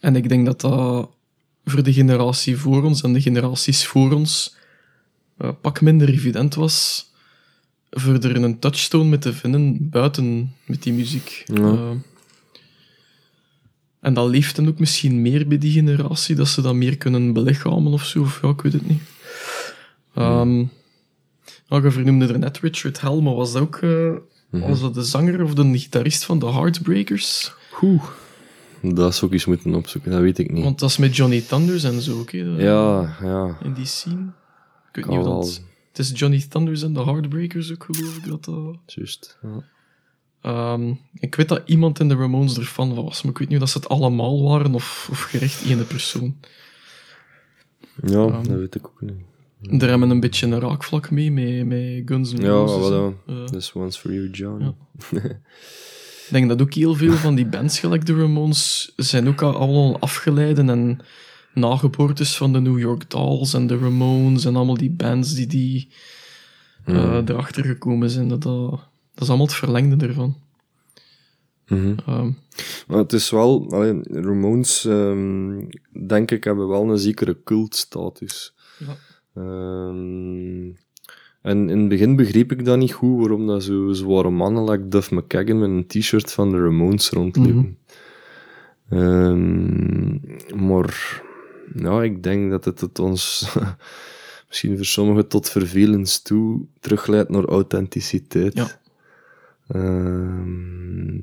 en ik denk dat dat voor de generatie voor ons en de generaties voor ons eh, pak minder evident was voor er een touchstone mee te vinden buiten met die muziek. Ja. Eh, en dat leeft dan ook misschien meer bij die generatie, dat ze dat meer kunnen belichamen of zo, of ja, ik weet het niet. Ehm ja, je vernoemde er net Richard Hell, maar was dat ook eh, was dat de zanger of de gitarist van de Heartbreakers? Oeh. Dat zou ik eens moeten opzoeken, dat weet ik niet. Want dat is met Johnny Thunders en zo, oké? Ja, ja. In die scene. Ik weet Kan niet of wel. dat... Het is Johnny Thunders en de Heartbreakers ook, geloof ik, dat dat... Juist. Ja. Ehm, ik weet dat iemand in de Ramones er fan van was, maar ik weet niet of dat ze het allemaal waren of, of gerecht één persoon. Ja, Ehm. dat weet ik ook niet. Daar hebben we een beetje een raakvlak mee, met, met Guns N' Roses. ja. Eh, This one's for you, John. Ja. (laughs) Ik denk dat ook heel veel van die bands, gelijk de Ramones, zijn ook al- allemaal afgeleiden en nageboortes van de New York Dolls en de Ramones en allemaal die bands die, die eh, Mhm. erachter gekomen zijn. Dat, dat, dat is allemaal het verlengde ervan. Mhm. Ehm, Maar het is wel, allee, Ramones, ehm, denk ik, hebben wel een zekere cultstatus. Ja. Ehm, en in het begin begreep ik dat niet goed, waarom dat zo zware mannen like Duff McKagan met een t-shirt van de Ramones rondliepen. Ehm, maar ja, ik denk dat het, het ons (laughs) misschien voor sommigen tot vervelens toe terugleidt naar authenticiteit. Ja. Ehm,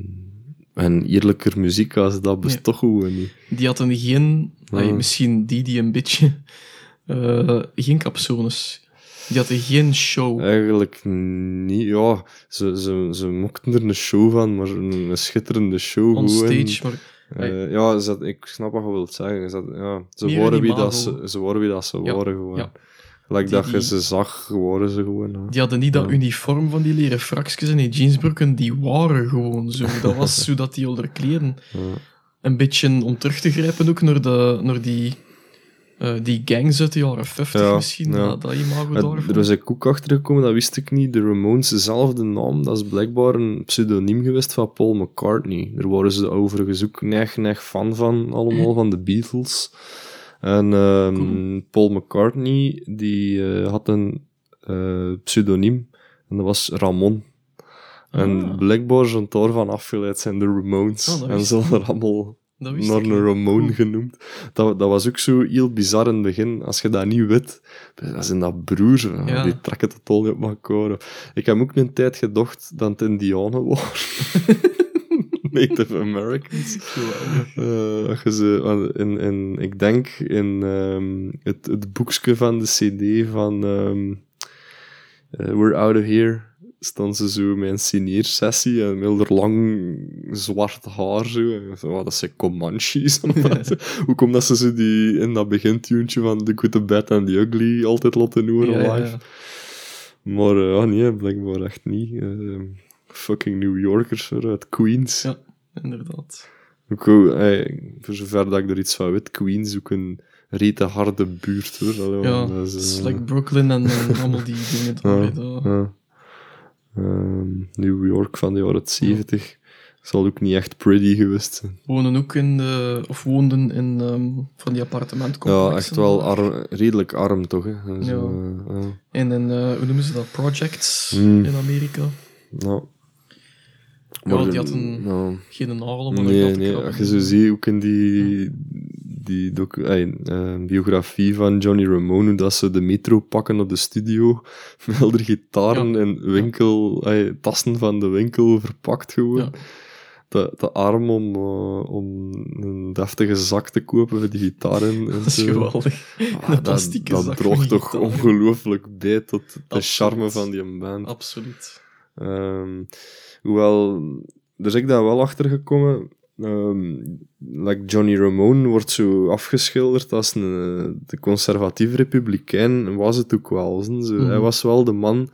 en eerlijker muziek als dat bestaat toch gewoon niet. die hadden geen, Ja. misschien die die een beetje, eh, geen capsones. Die hadden geen show. Eigenlijk niet. Ja, ze, ze, ze mokten er een show van, maar een, een schitterende show. on stage, maar Eh, ja, ik snap wat je wilt zeggen. Ze, ja, ze, Meer waren wie dat ze, ze waren wie dat ze Ja, waren gewoon. ja. Dat je ze zag, waren ze gewoon. die hadden niet dat Ja. uniform van die leren frakjes en die jeansbroeken, die waren gewoon zo. Dat was (laughs) zo dat die onder kleden. Ja. Een beetje om terug te grijpen ook naar, de, naar die, eh, die gangs uit de jaren 50 Ja, misschien, ja. dat, dat imago Maar daarvan. Er was ik ook achter gekomen, dat wist ik niet. De Ramones, dezelfde naam, dat is blijkbaar een pseudoniem geweest van Paul McCartney. Daar waren ze overigens ook neig, neig fan van, allemaal, van de Beatles. En ehm, Cool. Paul McCartney, die eh, had een eh, pseudoniem, en dat was Ramon. En Ah. blijkbaar zijn daarvan afgeleid zijn de Ramones. Oh, en ze (laughs) hadden allemaal Dat wist. Ramon genoemd. Dat, dat was ook zo heel bizar in het begin. Als je dat niet weet, dat zijn dat broers. Ja. Die trekken het totaal niet op elkaar. Ik heb ook een tijd gedacht dat het Indianen waren. (laughs) Native Americans. Eh, ze, in, in, ik denk in ehm, het, het boekje van de CD van ehm, eh, We're Out of Here staan ze zo met een signeersessie en met er lang zwart haar zo. Zo, dat zijn Comanches. (laughs) Hoe komt dat ze zo die in dat begintuntje van The Good, The Bad and The Ugly altijd laten horen Ja, live? ja. Maar ja, nee, blijkbaar echt niet. Eh, fucking New Yorkers uit Queens. Ja, inderdaad. Ook, wel, eh, voor zover dat ik er iets van weet, Queens ook een rete harde buurt hoor. Allee, Ja, dat het is, like Brooklyn en, allemaal die dingen (laughs) daar. Ja, ja. Ehm, New York van de jaren 70 zal ook niet echt pretty geweest zijn. wonen ook in de, of woonden in ehm, van die appartementcomplexen. Ja, echt wel arm, redelijk arm toch? Hè? Zo, eh, ja. En in, eh, hoe noemen ze dat, projects Mm. in Amerika. Ja. Ja, die de- had een- ja. Geen nagel om Nee, nee, als je zo ziet, ook in die, die docu- ey, eh, biografie van Johnny Ramone, dat ze de metro pakken naar de studio, (laughs) met al die gitaren Ja. en winkel, tassen van de winkel verpakt gewoon. Ja. Te, te arm om, eh, om een deftige zak te kopen voor die gitaren. en Dat is geweldig. Ah, dat plastieke dat toch ongelooflijk bij tot de charme van die band. Absoluut. Ehm, hoewel, dus ik daar wel achter gekomen. Ehm, like Johnny Ramone wordt zo afgeschilderd als een, eh, de conservatief republikein. Was het ook wel. Zo. Mhm. Hij was wel de man.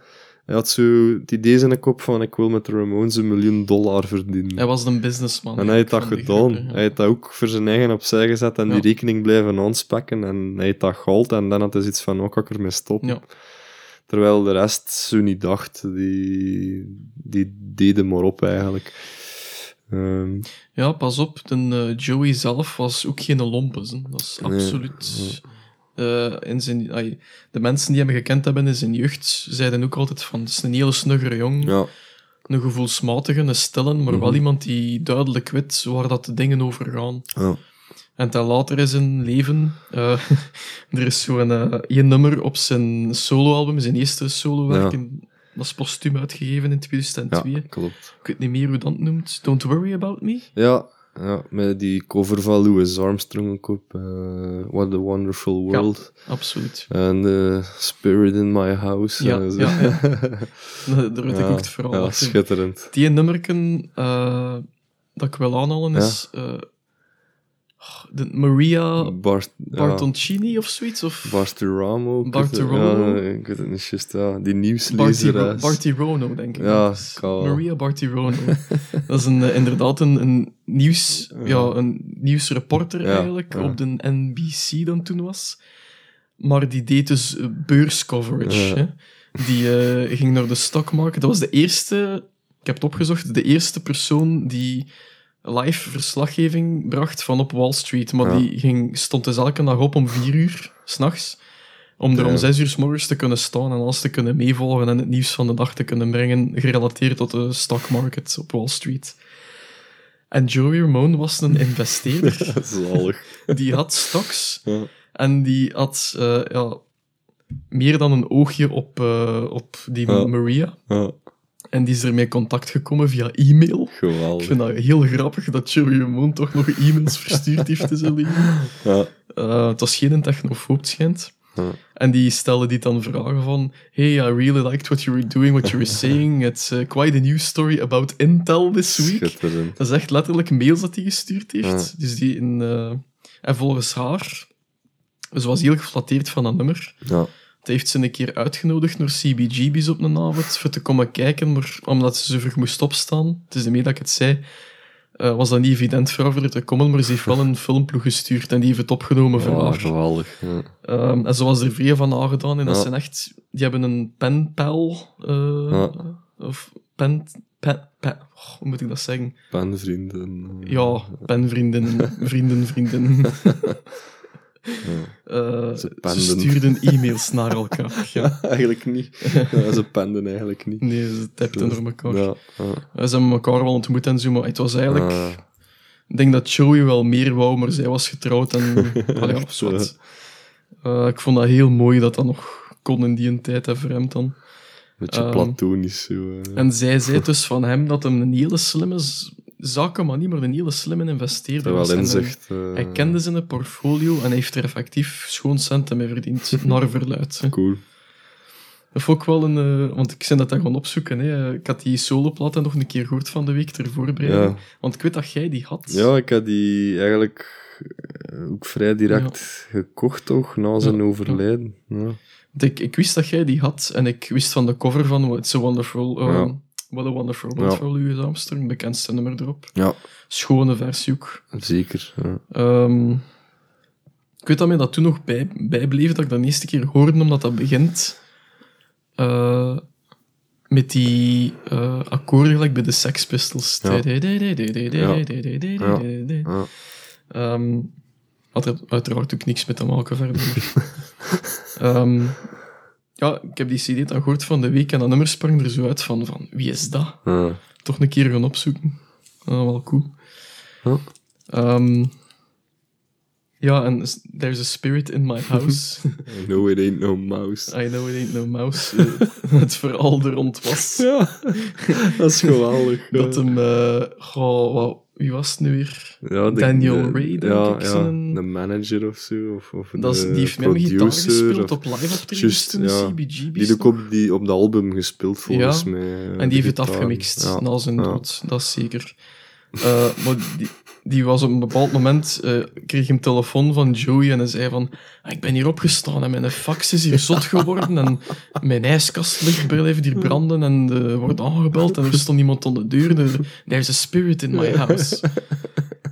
Hij had zo het idee in de kop van: ik wil met de Ramones een miljoen dollar verdienen. Hij was een businessman. En hij heeft dat gedaan. Hij heeft dat ook voor zijn eigen opzij gezet en Ja. die rekening blijven aanspekken. En hij heeft dat gehaald en dan had hij zoiets van, oh, kan ik ermee stoppen. Ja. Terwijl de rest zo niet dacht. Die, die deden maar op, eigenlijk. Ehm, Ja, pas op. De, eh, Joey zelf was ook geen lompes. hè. Dat is Nee. absoluut... eh, in zijn, de mensen die hem gekend hebben in zijn jeugd zeiden ook altijd van het is een hele snuggere jong, ja, een gevoelsmatige, een stille, maar wel Mhm. iemand die duidelijk weet waar dat de dingen over gaan. ja. En ten later in zijn leven, eh, (laughs) er is zo'n één nummer op zijn soloalbum, zijn eerste solowerk, Ja. Dat is postuum uitgegeven in 2002. ja, klopt. Ik weet niet meer hoe dat noemt. Don't Worry About Me. Ja, Ja, met die cover van Louis Armstrong op. eh, What a Wonderful World. Absoluut. En eh, Spirit in My House. Ja, en zo. ja, ja. (laughs) Daar weet ik Ja, ook het verhaal ja, achter. schitterend. Die nummerken eh, dat ik wil aanhalen is de Maria Bart, ja, Bartoncini of zoiets. Of Bartiramo. ik weet het- Bartiramo. Ja, ik weet het niet juist. Ja, die Barty, nieuwslezeres. Bartirono, denk ik. Ja, kan. Maria Bartirono. (laughs) dat is een, eh, inderdaad een, een, nieuws, ja, een nieuwsreporter eigenlijk op de NBC dan toen was. Maar die deed dus eh, beurscoverage. Hè? Die eh, ging naar de stockmarket. Dat was de eerste, ik heb het opgezocht, de eerste persoon die live verslaggeving bracht van op Wall Street. Maar Ja. die ging, stond dus elke dag op om vier uur s'nachts. Om er om zes uur s morgens te kunnen staan en alles te kunnen meevolgen en het nieuws van de dag te kunnen brengen, gerelateerd tot de stockmarket op Wall Street. En Joey Ramone was een investeerder. (laughs) Zalig. die had stocks Ja. en die had eh, ja, meer dan een oogje op, eh, op die Ja. Maria. Ja, En die is ermee in contact gekomen via e-mail. Ik geweldig. vind dat heel grappig dat Joey Ramone toch nog e-mails verstuurd heeft in zijn. (laughs) Ja, Eh, het was geen technofoob, schijnt. ja. En die stelde die dan vragen van Hey, I really liked what you were doing, what you were (laughs) saying. It's uh, quite a news story about Intel this week. Dat is echt letterlijk mails dat hij gestuurd heeft. Ja. Dus die in, eh, en volgens haar, ze was heel geflatteerd van dat nummer. Ja, heeft ze een keer uitgenodigd naar CBGB's op een avond voor te komen kijken, maar omdat ze zo vroeg moest opstaan, het is de dat ik het zei, eh, was dat niet evident voor haar te komen, maar ze heeft wel een filmploeg gestuurd en die heeft het opgenomen voor ja haar. geweldig. Ja. Ehm, en zo was er vrij van aangedaan. En dat Ja. zijn echt... Die hebben een penpal... eh Ja. Of pen... pen, pen oh, hoe moet ik dat zeggen? Penvrienden. eh, Ja, penvrienden, vrienden, vrienden. (laughs) Eh, Ze stuurden e-mails naar elkaar. Ja. (laughs) eigenlijk niet. Ja, ze penden eigenlijk niet. Nee, ze tapten door elkaar. Ja, Ze hebben elkaar wel ontmoet en zo, maar het was eigenlijk... Ah, Ik denk dat Joey wel meer wou, maar zij was getrouwd en... (laughs) Allee, zwart. Eh, ik vond dat heel mooi dat dat nog kon in die tijd hè, voor hem dan. beetje Ehm, platonisch. Zo, eh. En zij zei dus van hem dat hem een hele slimme z- zakenman, niet maar een hele slimme investeerder er was. En inzicht. Hij, eh, hij kende zijn portfolio en hij heeft er effectief schoon centen mee verdiend, (laughs) naar verluid. Cool. Dat vond ik wel een... eh, want ik ben dat dan gaan opzoeken. Hè. Ik had die soloplaten nog een keer gehoord van de week ter voorbereiding. Ja. Want ik weet dat jij die had. ja, ik had die eigenlijk eh, ook vrij direct gekocht, toch, na zijn Ja, overlijden. Ik, ik wist dat jij die had en ik wist van de cover van It's a Wonderful... Ja. What a Wonderful World for Louis Armstrong, bekendste nummer erop. ja, Schone versie ook. zeker. Ja. Ehm, ik weet dat mij dat toen nog bij, bijbleef, dat ik dat de eerste keer hoorde, omdat dat begint eh, met die eh, akkoorden gelijk bij de Sex Pistols. Had er uiteraard ook niks mee te maken verder. (laughs) Ehm, ja, ik heb die cd dan gehoord van de week en dat nummer sprong er zo uit van, van wie is dat? Ja. Toch een keer gaan opzoeken. Ah, wel cool. Ja. Ehm, ja, en there's a spirit in my house. (laughs) I know it ain't no mouse. I know it ain't no mouse. (laughs) Het verhaal er rond was. Ja, dat is geweldig. Dat hem... eh, goh, wat- wie was het nu weer? Ja, de- Daniel de- Ray, denk ja, ik, Ja, de manager of zo. Of, of Dat is, die heeft met gitaar gespeeld of- op live optreedens Juist, toen, ja. Die heeft ook op, die, op de album gespeeld, volgens mij. eh, En die heeft het afgemixt na zijn dood, dat is zeker. Eh, maar die, die was op een bepaald moment, eh, kreeg hem telefoon van Joey en hij zei van "Ah, ik ben hier opgestaan en mijn fax is hier zot geworden en mijn ijskast blijft hier branden en er wordt aangebeld en er stond iemand aan de deur. Er- There's a spirit in my house.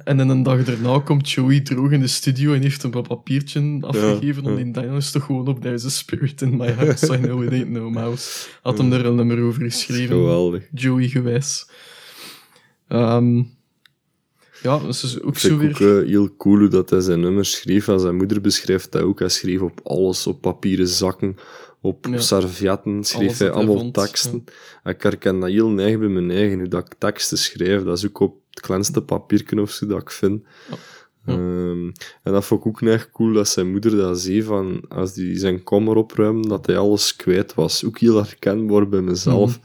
En dan een dag daarna komt Joey droog in de studio en heeft hem een papiertje afgegeven om ja. die Daniel is toch gewoon op There's a spirit in my house, I know it ain't no mouse. Had hem er een nummer over geschreven. Geweldig. Joey gewijs. Ehm, ja, dat is ook Ik zo vind weer... ook eh, heel cool hoe dat hij zijn nummers schreef. En zijn moeder beschrijft dat ook. Hij schreef op alles, op papieren zakken, op Ja. servietten, schreef hij allemaal vond, teksten. Ik herken dat heel neig bij mijn eigen, hoe dat ik teksten schrijf. Dat is ook op het kleinste papiertje of zo dat ik vind. Ja. Ja. Ehm, en dat vond ik ook echt cool dat zijn moeder dat zei van, als hij zijn kommer opruimde, dat hij alles kwijt was. Ook heel herkenbaar bij mezelf.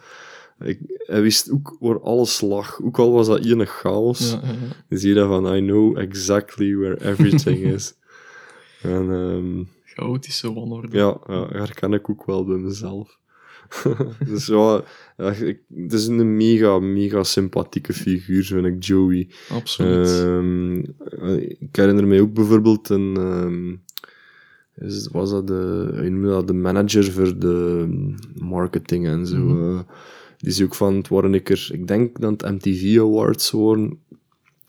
Ik, hij wist ook waar alles lag. Ook al was dat hier een chaos. Ja, ja, ja. Dan zie je dat van, I know exactly where everything (laughs) is. En ehm, Chaotische wanorde. ja, ja, herken ik ook wel bij mezelf. (laughs) dus ja, ik, het is een mega, mega sympathieke figuur, vind ik, Joey. Absoluut. Ehm, ik herinner mij ook bijvoorbeeld een... ehm, is, was dat de, dat, de manager voor de marketing en zo. Mhm. eh. Die is ook van, het waren ik er, ik denk dat het MTV Awards waren.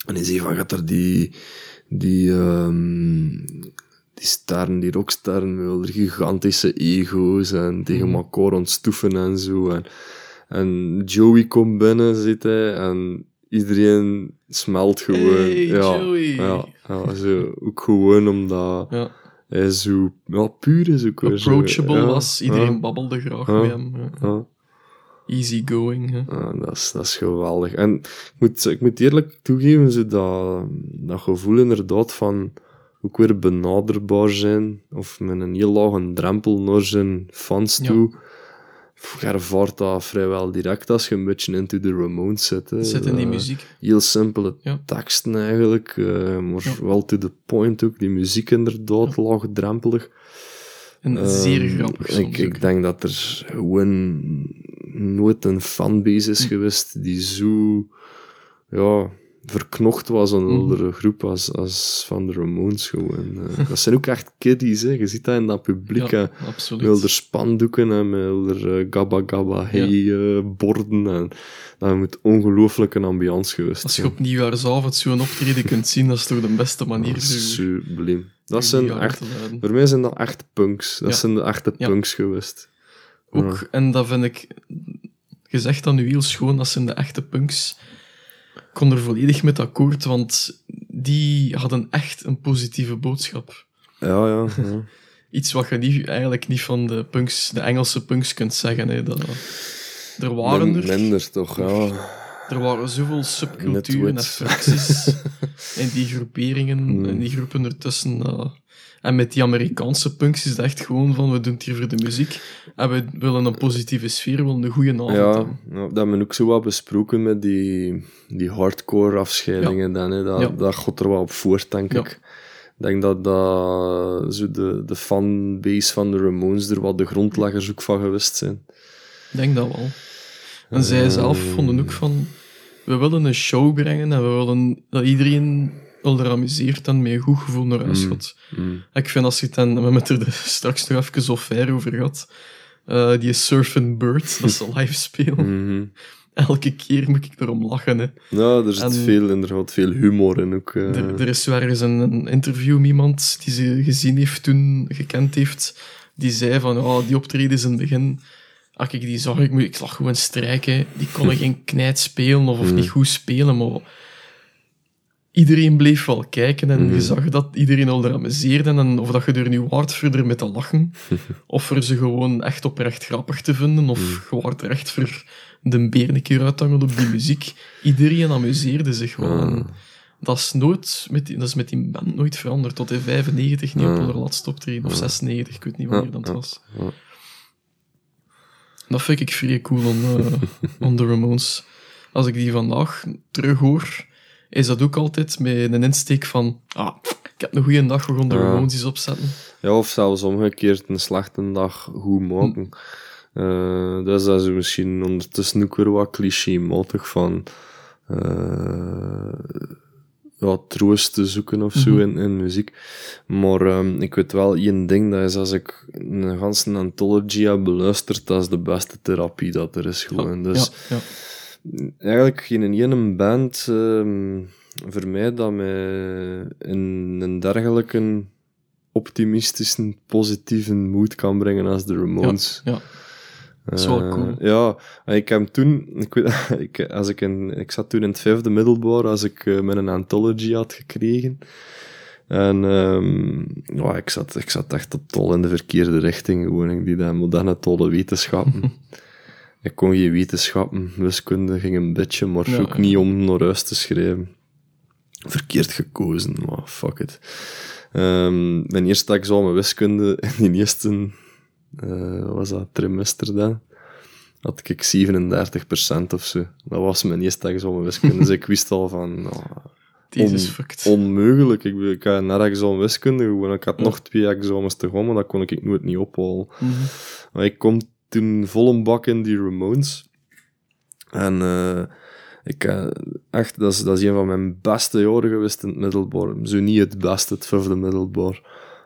En die zei van, gaat er die, die, ehm, die sterren, die rocksterren, gigantische ego's en tegen Mhm. elkaar ontstoeven en zo. En, en Joey komt binnen, zit hij, en iedereen smelt gewoon. Hey, ja, Joey. Ja, ja, zo, ook gewoon omdat ja. hij zo ja, puur is ook zo. Approachable Ja, was. Iedereen babbelde graag met hem. Easy going. Hè. Ja, dat, is, dat is geweldig. En ik moet, ik moet eerlijk toegeven, zo dat, dat gevoel inderdaad van ook weer benaderbaar zijn, of met een heel lage drempel naar zijn fans Ja. toe. Je ervaart dat vrijwel direct als je een beetje into the Ramones zit. hè. Zit in die Eh, muziek. Heel simpele Ja. teksten eigenlijk, eh, maar Ja. wel to the point ook. Die muziek inderdaad, laagdrempelig. En zeer grappig soms Ik, ik denk dat er gewoon nooit een fanbase is Hm. geweest die zo ja, verknocht was aan een Mhm. andere groep als, als van de Ramones gewoon. Eh, (laughs) dat zijn ook echt kiddies, hè. je ziet dat in dat publiek. Ja. Met absoluut. al de spandoeken en met al de eh, gabba gabba hey eh, borden. En, dat moet ongelooflijk een ambiance geweest Als je zijn. op nieuwjaarsavond zo'n optreden (laughs) kunt zien, dat is toch de beste manier Dat is subliem. Dat zijn echt, voor mij zijn dat echt punks. Dat Ja. zijn de echte Ja. punks geweest. Ook, en dat vind ik, gezegd dan nu heel schoon, dat zijn de echte punks. Ik kon er volledig met akkoord, want die hadden echt een positieve boodschap. Ja, ja. ja. (laughs) Iets wat je niet, eigenlijk niet van de punks, de Engelse punks kunt zeggen. Hè. Dat, er waren er, Minder toch, ja. er waren zoveel subculturen en fracties (laughs) in die groeperingen, en die groepen ertussen. dat- en met die Amerikaanse punks is het echt gewoon van, we doen het hier voor de muziek. En we willen een positieve sfeer, we willen een goede avond Ja, hebben. ja, dat hebben we ook zo wat besproken met die, die hardcore afscheidingen. Dan, hè. Dat, Ja. dat gaat er wel op voort, denk ik. Ik denk dat, dat zo de, de fanbase van de Ramones er wat de grondleggers ook van geweest zijn. Ik denk dat wel. En zij zelf vonden ook van, we willen een show brengen en we willen dat iedereen wel er amuseert en met een goed gevoel naar huis Mm. gaat. Mm. Ik vind als je het dan, we hebben het er (laughs) straks nog even zo ver over gehad, eh, die Surfing Bird, dat ze live spelen. Elke keer moet ik erom lachen. Hè. Ja, er zit En- veel, inderdaad, veel humor in ook. eh. Er, er is wel eens een, een interview met iemand die ze gezien heeft toen, gekend heeft, die zei van, oh, die optredens in het begin, als ik die zag, ik, moet- ik lag gewoon strijken, die konden (laughs) geen knijt spelen of, of niet goed spelen, maar iedereen bleef wel kijken en je zag dat iedereen al er amuseerde en of dat je er nu waard verder met te lachen, (laughs) of er ze gewoon echt oprecht grappig te vinden, of je waard er echt voor de beer een keer uithangen op die muziek. Iedereen amuseerde zich wel. En dat is, nooit met die, dat is met die band nooit veranderd. Tot in 95 niet op Ja. haar laatste optreden. Of 96, ik weet niet wanneer dat was. Dat vind ik vrij cool aan, eh, aan de Ramones. Als ik die vandaag terug hoor, is dat ook altijd met een insteek van ah, ik heb een goede dag, we gaan Ja. Eens opzetten. Ja, of zelfs omgekeerd een slechte dag goed maken. Eh, dus dat is misschien ondertussen ook weer wat clichématig van ja, troost te zoeken of zo Mhm. in, in muziek. Maar ehm, ik weet wel één ding, dat is als ik een ganse anthology heb beluisterd, dat is de beste therapie dat er is gewoon. Dus ja, ja. Eigenlijk geen ene band ehm, voor mij dat mij in een dergelijke optimistische, positieve mood kan brengen als de Ramones. ja. Dat is wel Eh, cool. ja, ik heb toen, ik, weet, (laughs) ik, als ik, in, ik zat toen in het vijfde middelbaar als ik eh, mijn anthology had gekregen. En ja, ik, zat, ik zat echt totaal in de verkeerde richting. Gewoon, aan moderne tolle wetenschappen. (laughs) ik kon geen wetenschappen, wiskunde ging een beetje, maar Ja, ook niet om naar huis te schrijven. Verkeerd gekozen, maar fuck it. Ehm, mijn eerste examen wiskunde (laughs) in die eerste, eh, was dat, trimester dan? had ik 37% of zo. Dat was mijn eerste examen wiskunde. dus (laughs) ik wist al van, Jesus on- fucked. onmogelijk. Ik, ik had net examen wiskunde gewoon. Ik had Ja. nog twee examens te gaan, maar dat kon ik nooit niet ophalen. Mhm. Maar ik kom toen vol een bak in die Ramones. En eh, ik, eh, echt, dat is, dat is een van mijn beste jaren geweest in het middelbaar. Zo niet het beste, het vijfde middelbaar.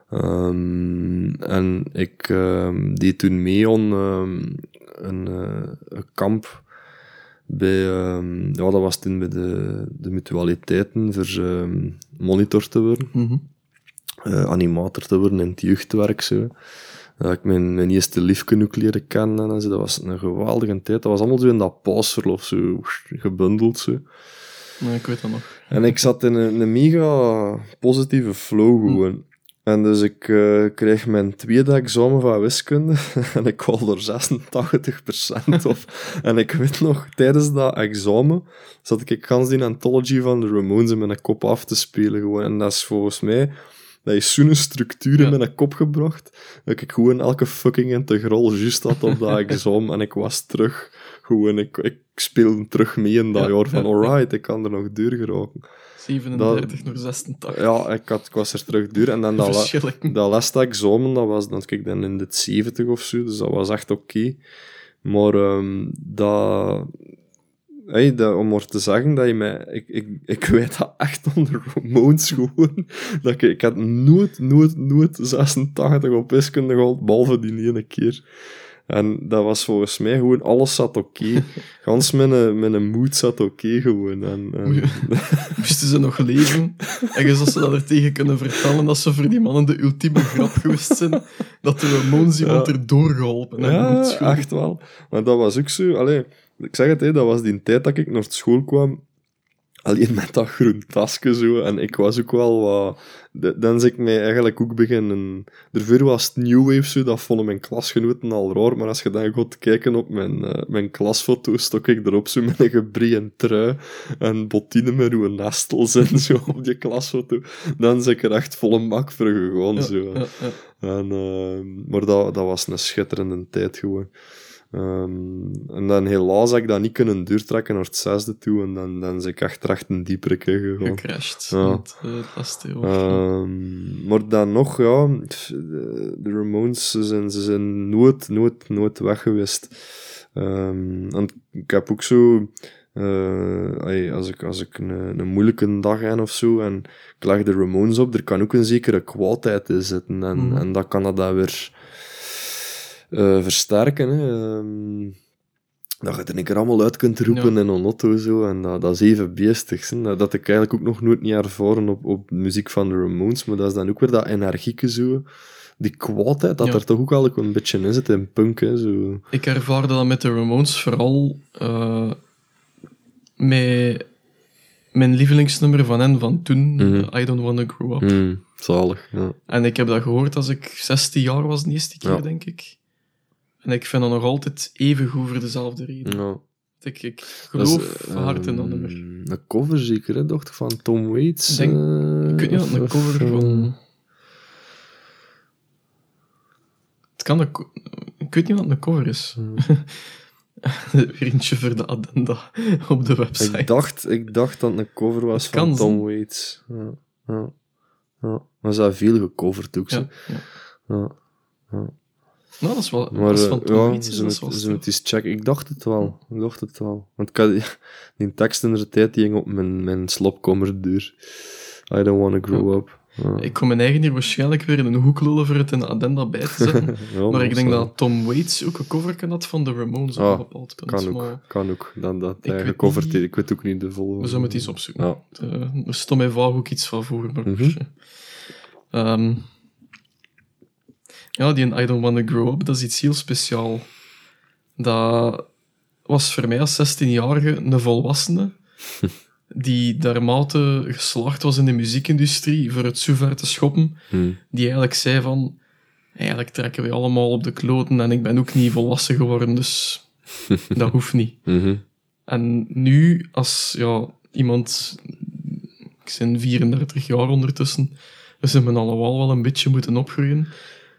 Ehm, en ik ehm, deed toen mee aan ehm, een, eh, een kamp bij, ja, dat was toen bij de, de mutualiteiten voor monitor te worden Mhm. animator te worden in het jeugdwerk. Zo. Dat ik mijn, mijn eerste liefje ook leren kennen. En zo. Dat was een geweldige tijd. Dat was allemaal zo in dat paasverlof, zo gebundeld. Zo. Nee, ik weet dat nog. En ik zat in een, een mega positieve flow gewoon. En dus ik eh, kreeg mijn tweede examen van wiskunde (laughs) en ik kwam er 86% op. (laughs) en ik weet nog, tijdens dat examen zat ik gans die anthology van de Ramones in mijn kop af te spelen gewoon. En dat is volgens mij, dat is zo'n structuur in Ja. mijn kop gebracht, dat ik gewoon elke fucking integraal juist had op dat (laughs) examen en ik was terug. Gewoon, ik, ik speelde terug mee in dat Ja, jaar van, (laughs) alright, ik kan er nog deur geraken. 37 naar 86. Ja, ik, had, ik was er terug duur. En dan dat, dat laatste examen, dat was dan, kijk, dan in de 70 of zo, dus dat was echt oké. Maar ehm, dat, hey, dat... Om maar te zeggen dat je mij... Ik, ik, ik weet dat echt onder Ramones gewoon. Dat ik, ik had nooit, nooit, nooit 86 op wiskunde gehaald, behalve die ene keer. En dat was volgens mij gewoon... Alles zat oké. (laughs) Gans mijn, mijn moed zat oké gewoon. En, en, (laughs) Moesten ze nog leven? En zou ze dat er tegen kunnen vertellen dat ze voor die mannen de ultieme grap geweest zijn. Dat de Ramones iemand Ja. erdoor geholpen hebben. Ja, echt wel. Maar dat was ook zo... Allee, ik zeg het, hè, dat was die tijd dat ik naar school kwam. Alleen met dat groen tasje zo. En ik was ook wel wat... de- Dan is ik mij eigenlijk ook beginnen... Daarvoor was het New Wave zo, dat vonden mijn klasgenoten al raar. Maar als je dan gaat kijken op mijn, eh, mijn klasfoto, stok ik erop zo met een gebreien trui en bottine met uw nestels en zo op die klasfoto. Dan is ik er echt vol een bak voor gegaan. Zo. ja, ja. En, ehm, maar dat, dat was een schitterende tijd gewoon. Ehm, en dan helaas heb ik dat niet kunnen duurtrekken naar het zesde toe. En dan, dan is ik echt recht een diepere keer gegaan. Gecrashed. Ja. Het, eh, jaar. Ehm, maar dan nog, ja, de, Ramones ze zijn, ze zijn nooit, nooit, nooit weg geweest. Ehm, en ik heb ook zo, eh, als ik, als ik een, een moeilijke dag heb of zo, en ik leg de Ramones op, er kan ook een zekere kwaadheid in zitten. En, Mhm. en dat kan dat dan weer eh, versterken. Hè. Ehm, dat je het er een keer allemaal uit kunt roepen Ja. in een auto zo, en dat, dat is even beestig. hè. Dat, dat ik eigenlijk ook nog nooit niet ervaren op, op muziek van de Ramones, maar dat is dan ook weer dat energieke zo, die kwaadheid, dat Ja. er toch ook wel een beetje in zit in punk, hè, zo. Ik ervaarde dat met de Ramones vooral eh, met mijn lievelingsnummer van hen van toen, Mhm. I Don't Wanna Grow Up. Mm, zalig, ja. En ik heb dat gehoord als ik 16 jaar was, de eerste keer, Ja. denk ik. En ik vind dat nog altijd even goed voor dezelfde reden. ja. Ik, ik Dat is, geloof van harte in dat ehm, nummer. Een cover zeker, hè, dochter van Tom Waits. Ik denk- eh, Ik weet niet wat of- een cover van... Het kan een... Ik weet niet wat een cover is. Hmm. Weer eentje voor de addenda op de website. Ik dacht, ik dacht dat het een cover was Het van Tom. Waits. Ja, ja, ja. Maar ze hebben veel gecoverd ook, Ja, ja. Ja. Nou, dat is wel... Maar dat is eh, van Tom ja, is ze wel ze straf. eens checken. Ik dacht het wel. Ik dacht het wel. Want ik had, die (laughs) tekst in de tijd die ging op mijn, mijn slopkommer duur. I don't want to grow up. Ja. Ik kon mijn eigen hier waarschijnlijk weer in een hoek lullen voor het in de addenda bij te zetten. (laughs) Ja, maar ik denk zo. dat Tom Waits ook een cover had van de Ramones op Ah, een bepaald punt. Kan ook, Maar kan ook. Dan dat Ik hij weet gecoverd niet-. Ik weet ook niet de volgende. we zullen het eens opzoeken. Ja. Uh, er stond mij vaag ook iets van voor. Maar, Mhm. Ehm, ja, die I Don't Wanna Grow Up, dat is iets heel speciaal. Dat was voor mij als 16-jarige een volwassene (laughs) die daarmate geslaagd was in de muziekindustrie voor het zo ver te schoppen, Hm. die eigenlijk zei van eigenlijk trekken we allemaal op de kloten en ik ben ook niet volwassen geworden, dus (laughs) dat hoeft niet. Mhm. En nu, als ja, iemand... Ik ben 34 jaar ondertussen, dus we hebben allemaal wel een beetje moeten opgroeien.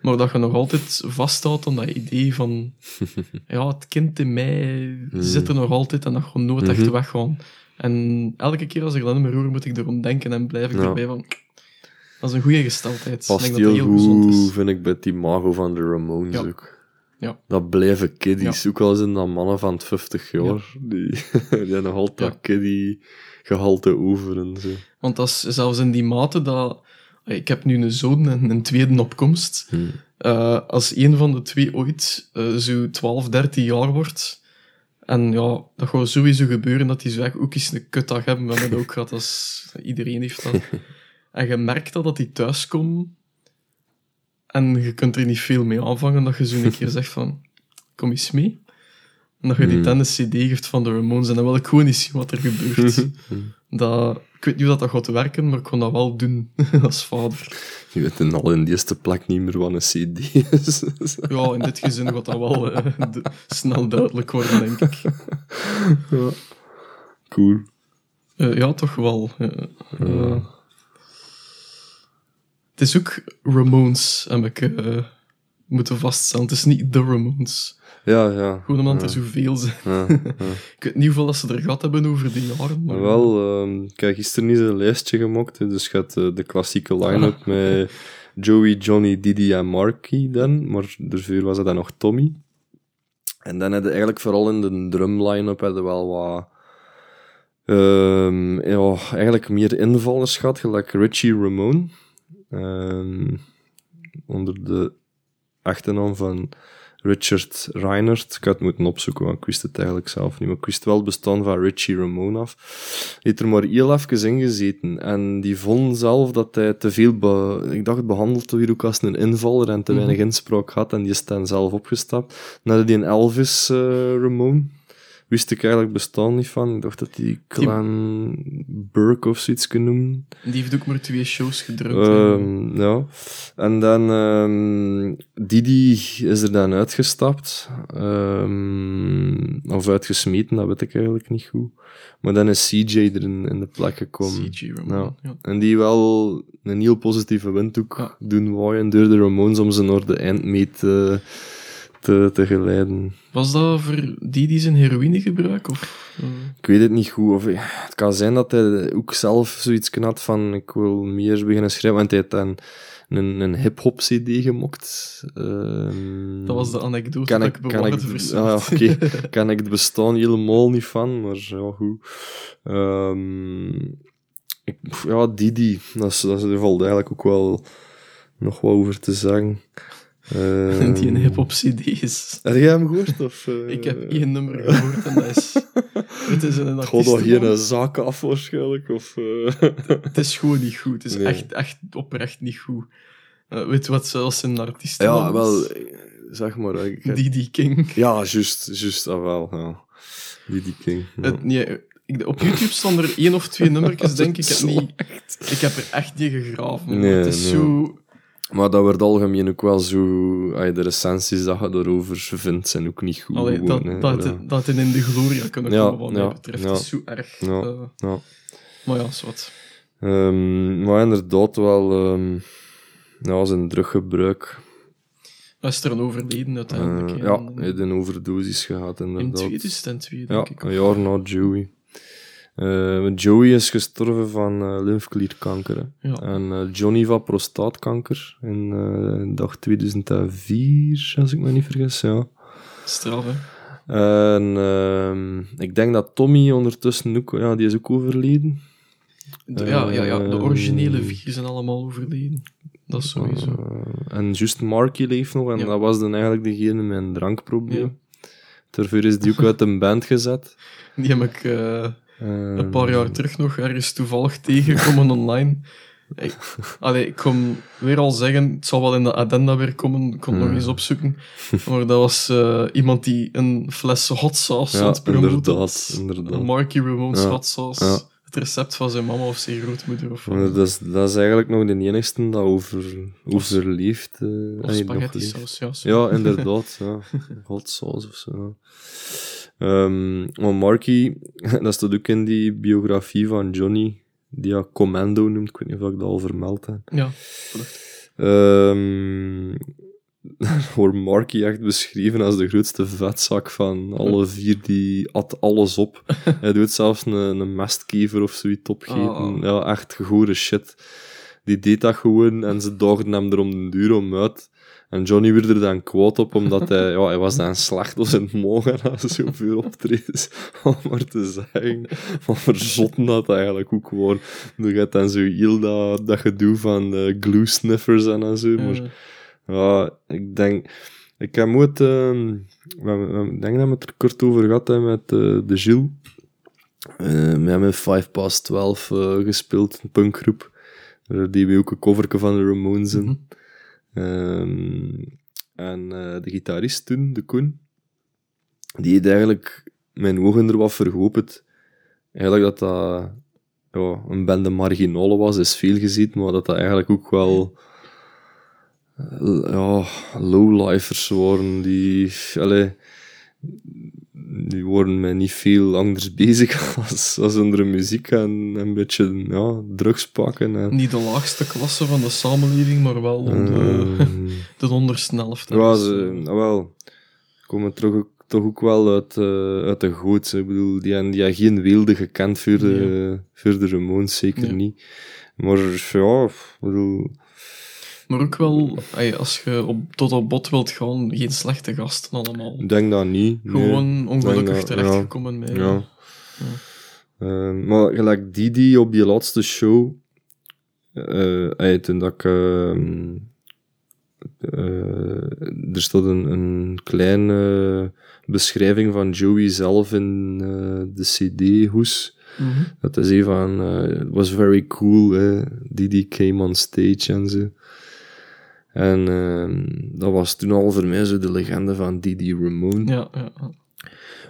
Maar dat je nog altijd vasthoudt aan dat idee van... (laughs) ja, het kind in mij zit er nog altijd en dat gewoon nooit echt Mhm. weggaan. En elke keer als ik dat in mijn roer, moet ik erom denken en blijf ik Ja. erbij van... Dat is een goede gesteldheid. ik Past denk dat dat heel heel gezond is. vind ik, bij het imago van de Ramones Ja. ook. Ja. Dat blijven kiddies, ook al zijn dat mannen van het 50 jaar. Die, (laughs) die hebben nog altijd Ja. kiddie gehalte over en zo. Want dat is zelfs in die mate dat... Ik heb nu een zoon en een tweede opkomst. Hmm. Eh, als een van de twee ooit eh, zo 12, 13 jaar wordt... En ja, dat gaat sowieso gebeuren dat die echt ook eens een kutdag hebben. We hebben dat ook gehad, als iedereen heeft dat. (laughs) En je merkt dat, dat die thuiskomen. En je kunt er niet veel mee aanvangen, dat je zo een keer zegt van... Kom eens mee. Dat je die Hmm. tennis CD geeft van de Ramones. En dan wil ik gewoon eens zien wat er gebeurt. (laughs) dat, ik weet niet hoe dat, gaat werken, maar ik kon dat wel doen (laughs) als vader. Je weet dan al in de eerste plek niet meer wat een CD is. Ja, in dit gezin gaat dat wel eh, de- snel duidelijk worden, denk ik. ja. Cool. Eh, ja, toch wel. eh, eh. Het is ook Ramones, heb ik moeten vaststellen. Het is niet de Ramones. Ja, ja. Gewoon omdat ja. er zoveel zijn. Ja, (laughs) ja. Ik weet niet hoeveel dat ze er gehad hebben over die jaren. Maar wel, ehm, ik heb gisteren niet een lijstje gemaakt, dus je hebt eh, de klassieke line-up Ah. met Joey, Johnny, Didi en Marky dan, maar daarvoor was het dan nog Tommy. En dan had je eigenlijk vooral in de drum line-up hadden wel wat... ehm, ja, eigenlijk meer invallers gehad, gelijk Richie Ramone. Ehm, onder de achternaam van Richard Reinert. Ik had het moeten opzoeken, want ik wist het eigenlijk zelf niet. Maar ik wist wel het bestaan van Richie Ramone af. Die heeft er maar heel even in gezeten. En die vond zelf dat hij te veel... Ik dacht, behandeld weer ook als een invaller en te Mhm. weinig inspraak had. En die is dan zelf opgestapt. Had hij een Elvis eh, Ramone. Wist ik eigenlijk bestaan niet van. Ik dacht dat die Clan Burke of zoiets noemen. die heeft ook maar twee shows gedrukt. Ehm, ja. En dan ehm, Didi is er dan uitgestapt. Ehm, of uitgesmeten, dat weet ik eigenlijk niet goed. Maar dan is CJ er in, in de plek gekomen. Ramone. Ja. En die wel een heel positieve windhoek Ja. doen waaien door de Ramones om ze naar de eindmeet te, te, te geleiden. Was dat voor die die zijn heroïne gebruik? Of, Ik weet het niet goed. Of, het kan zijn dat hij ook zelf zoiets had van ik wil meer beginnen schrijven. Want hij heeft dan een, een hip-hop CD gemokt. Ehm, dat was de anekdote kan dat ik, ik kan ik, ah, (laughs) kan ik het bestaan helemaal niet van, maar ja, goed. Ehm, ik, ja, Didi, dat is, dat is, daar valt eigenlijk ook wel nog wat over te zeggen. Ehm, (laughs) die een hip-hop CD is. Heb jij hem gehoord? Of, eh, Ik heb één nummer gehoord en dat is. (laughs) Het is een toch artiestennaam. geen zaak af waarschijnlijk? Of, eh, Het is gewoon niet goed. Het is Nee. echt, echt oprecht niet goed. Weet wat zelfs een artiest Ja, wel, zeg maar. ik- Didi King. Ja, juist, juist, dat wel. Ja. Didi King. Ja. Het, nee, ik, op YouTube staan er één of twee nummertjes, (laughs) denk ik. Ik heb, niet, ik heb er echt niet gegraven. Nee, het is nee. zo... Maar dat wordt algemeen ook wel zo... ay, de recensies dat je erover vindt, zijn ook niet goed. Allee, dat, dat, in de gloria kunnen Ja, komen, wat mij ja, betreft. ja. Is zo erg. Ja. Eh, maar ja, wat. Ehm, maar inderdaad wel... ehm ja, zijn druggebruik. Is er een overleden uiteindelijk. Eh, ja, hij heeft een overdosis gehad, in inderdaad. 2002, Ja, denk ik. een jaar na Joey. Eh, Joey is gestorven van eh lymfeklierkanker. Ja. En eh, Johnny van prostaatkanker in dag 2004, als ik me niet vergis. Ja. Straf, hè. En ehm, ik denk dat Tommy ondertussen ook, ja, die is ook overleden. De- ja, ja, ja, de Ehm. originele vier zijn allemaal overleden. Dat is sowieso. En just Marky leeft nog, en Ja. dat was dan eigenlijk degene met een drankprobleem. Daarvoor is die ook uit een band gezet. (laughs) Die heb ik een paar jaar terug nog ergens toevallig tegengekomen (laughs) online. Ik, allee, ik kom weer al zeggen, het zal wel in de addenda weer komen, ik kon het nog Hmm. eens opzoeken. Maar dat was eh, iemand die een fles hot sauce Ja, aan het promoten inderdaad, inderdaad. Marky Ramone's Ja, hot sauce. ja. Het recept van zijn mama of zijn grootmoeder of dat, is, dat is eigenlijk nog de enigste dat over, overleeft. eh, Of nog spaghetti saus, ja. Ja, inderdaad. (laughs) ja. Hot sauce of zo. Ehm, maar Marky, (laughs) dat staat ook in die biografie van Johnny, die hij Commando noemt. Ik weet niet of ik dat al vermeld heb. Ja, Ehm, (laughs) wordt Marky echt beschreven als de grootste vetzak van alle vier. Die at alles op. (laughs) Hij doet zelfs een, een mestkever of zoiets opgeten. Oh. Ja, echt gore shit. Die deed dat gewoon en ze dachten hem er om de duur om uit. En Johnny werd er dan kwaad op, omdat hij, ja, hij was dan slecht als een mogen na zoveel optredens. (laughs) Om maar te zeggen, van verzotten dat eigenlijk ook gewoon. Je hebt dan zo heel dat, dat gedoe van eh, glue sniffers en, en zo. Maar ja, ik denk... Ik heb ooit... we, we- ik denk dat we het er kort over gehad hebben met eh, de Gilles. Eh, we hebben 5 past 12 eh, gespeeld, een punkgroep. Daar die we ook een coverke van de Ramones in. Mhm. Ehm, en eh, de gitarist toen, de Koen, die heeft eigenlijk mijn ogen er wat vergoopt. Eigenlijk dat dat ja, een bende marginalen was, is veel gezien, maar dat dat eigenlijk ook wel eh, ja, lowlifers waren die, allee, die worden met niet veel anders (laughs) bezig als, als andere muziek en een beetje ja, drugs pakken. En, Niet de laagste klasse van de samenleving, maar wel de, Ehm, (laughs) de onderste helft. ja, Dus, ze, nou wel, komen toch, ook- toch ook wel uit, eh, uit de goot. Ik bedoel, die hebben, die hebben geen weelde gekend voor de, voor de Ramones, zeker Ja. niet. Maar ja, ik bedoel, Maar ook wel, ey, als je op, tot op bot wilt gaan, geen slechte gasten allemaal. ik denk dat niet. nee. Gewoon ongelukkig terechtgekomen met... Ja. Eh, maar gelijk die op die laatste show, eh, ey, toen dat ik, ehm, eh, er stond een, een kleine beschrijving van Joey zelf in eh, de CD-hoes. Mhm. Dat hij zei van, eh, it was very cool, hè. Didi came on stage en zo. En ehm, dat was toen al voor mij zo de legende van Didi Ramone. Ja, ja.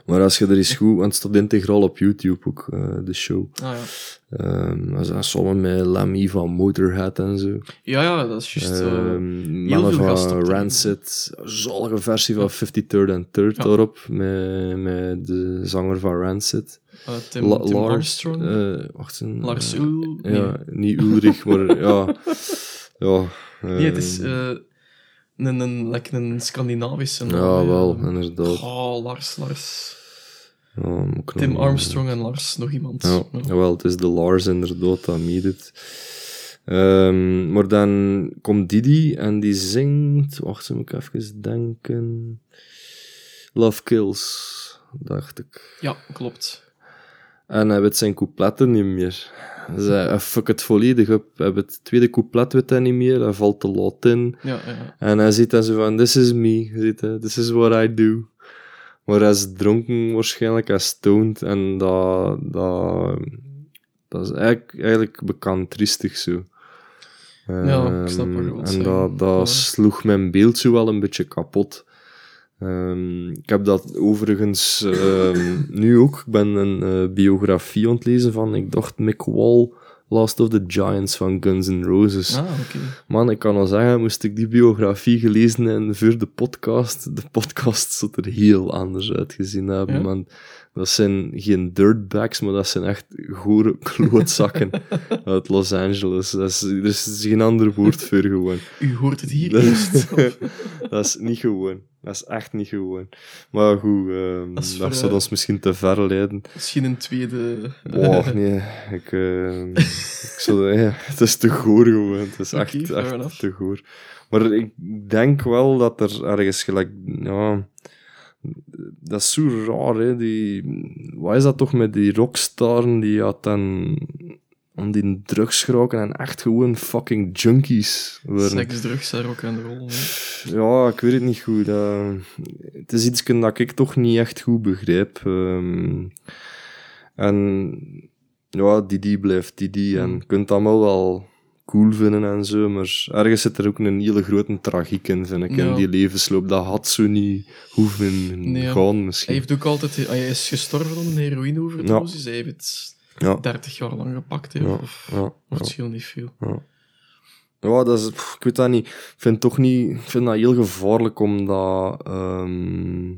Maar als je er eens goed, want het staat integraal op YouTube ook, eh, de show. Ah, ja. Dat is samen met Lemmy van Motorhead en zo. ja, ja, dat is juist... eh, Ehm, mannen van Rancid, zalige versie van 53rd and 3rd Ja. daarop, met, met de zanger van Rancid. eh, Tim, La- Tim Lars, Armstrong. wacht Lars Ul... Nee. Ja, niet Ulrich, maar ja. (laughs) ja Nee, het is ehm, eh, een, een, like een Scandinavische ja, wel, inderdaad. Oh, Lars, Lars. Ja, moet ik Tim Armstrong en Lars, nog iemand. Ja, Ja. jawel, het is de Lars inderdaad dat meedoet. Ehm, maar dan komt Didi en die zingt... Wacht, moet ik even denken... Love Kills, dacht ik. Ja, klopt. En hij weet zijn coupletten niet meer. Hij, hij fuck het volledig op. Hij het tweede couplet weet hij niet meer. Hij valt te laat in. Ja, ja. En hij ziet dan zo van, this is me. Ziet hij, this is what I do. Maar hij is dronken waarschijnlijk, hij is stoned. En dat, dat, dat is eigenlijk, eigenlijk bekend triestig zo. Ja, ik snap wat je Ehm, En dat, dat Ja. sloeg mijn beeld zo wel een beetje kapot. Ehm, ik heb dat overigens ehm, (laughs) nu ook. Ik ben een eh, biografie aan het lezen van, ik dacht Mick Wall, Last of the Giants van Guns N' Roses. Ah, oké. Man, ik kan al zeggen, moest ik die biografie gelezen hebben voor de podcast, de podcast zou er heel anders uitgezien hebben, Ja? Dat zijn geen dirtbags, maar dat zijn echt gore klootzakken (laughs) uit Los Angeles. Dat is, er is geen ander woord voor gewoon. U hoort het hier eerst. (laughs) dat is niet gewoon. Dat is echt niet gewoon. Maar goed, ehm, Dat dat zou eh, ons misschien te ver leiden. Misschien een tweede... Oh, nee. Ik, eh, (laughs) ik zou, ja, het is te goor gewoon. Het is echt, echt enough. te goor. Maar ik denk wel dat er ergens gelijk... Ja, dat is zo raar, hè. Die, wat is dat toch met die rockstaren die had dan aan die drugs geraken en echt gewoon fucking junkies worden. Seks, drugs en rock and roll. hè. Ja, ik weet het niet goed. eh. het is iets dat ik toch niet echt goed begrijp. ehm. en ja, Didi blijft Didi. En je kunt het allemaal wel cool vinden en zo, maar ergens zit er ook een hele grote tragiek in, vind ik, Ja. in die levensloop. Dat had zo niet hoeven Nee, ja. gaan, Hij misschien. heeft ook altijd... Hij is gestorven aan een heroïneoverdosis. Hij heeft het Ja. 30 jaar lang gepakt. Ja, of, ja, ja. scheelt niet veel. Ja, dat is, pff, ik weet dat niet. Ik vind, toch niet, ik vind dat heel gevaarlijk om dat, ehm,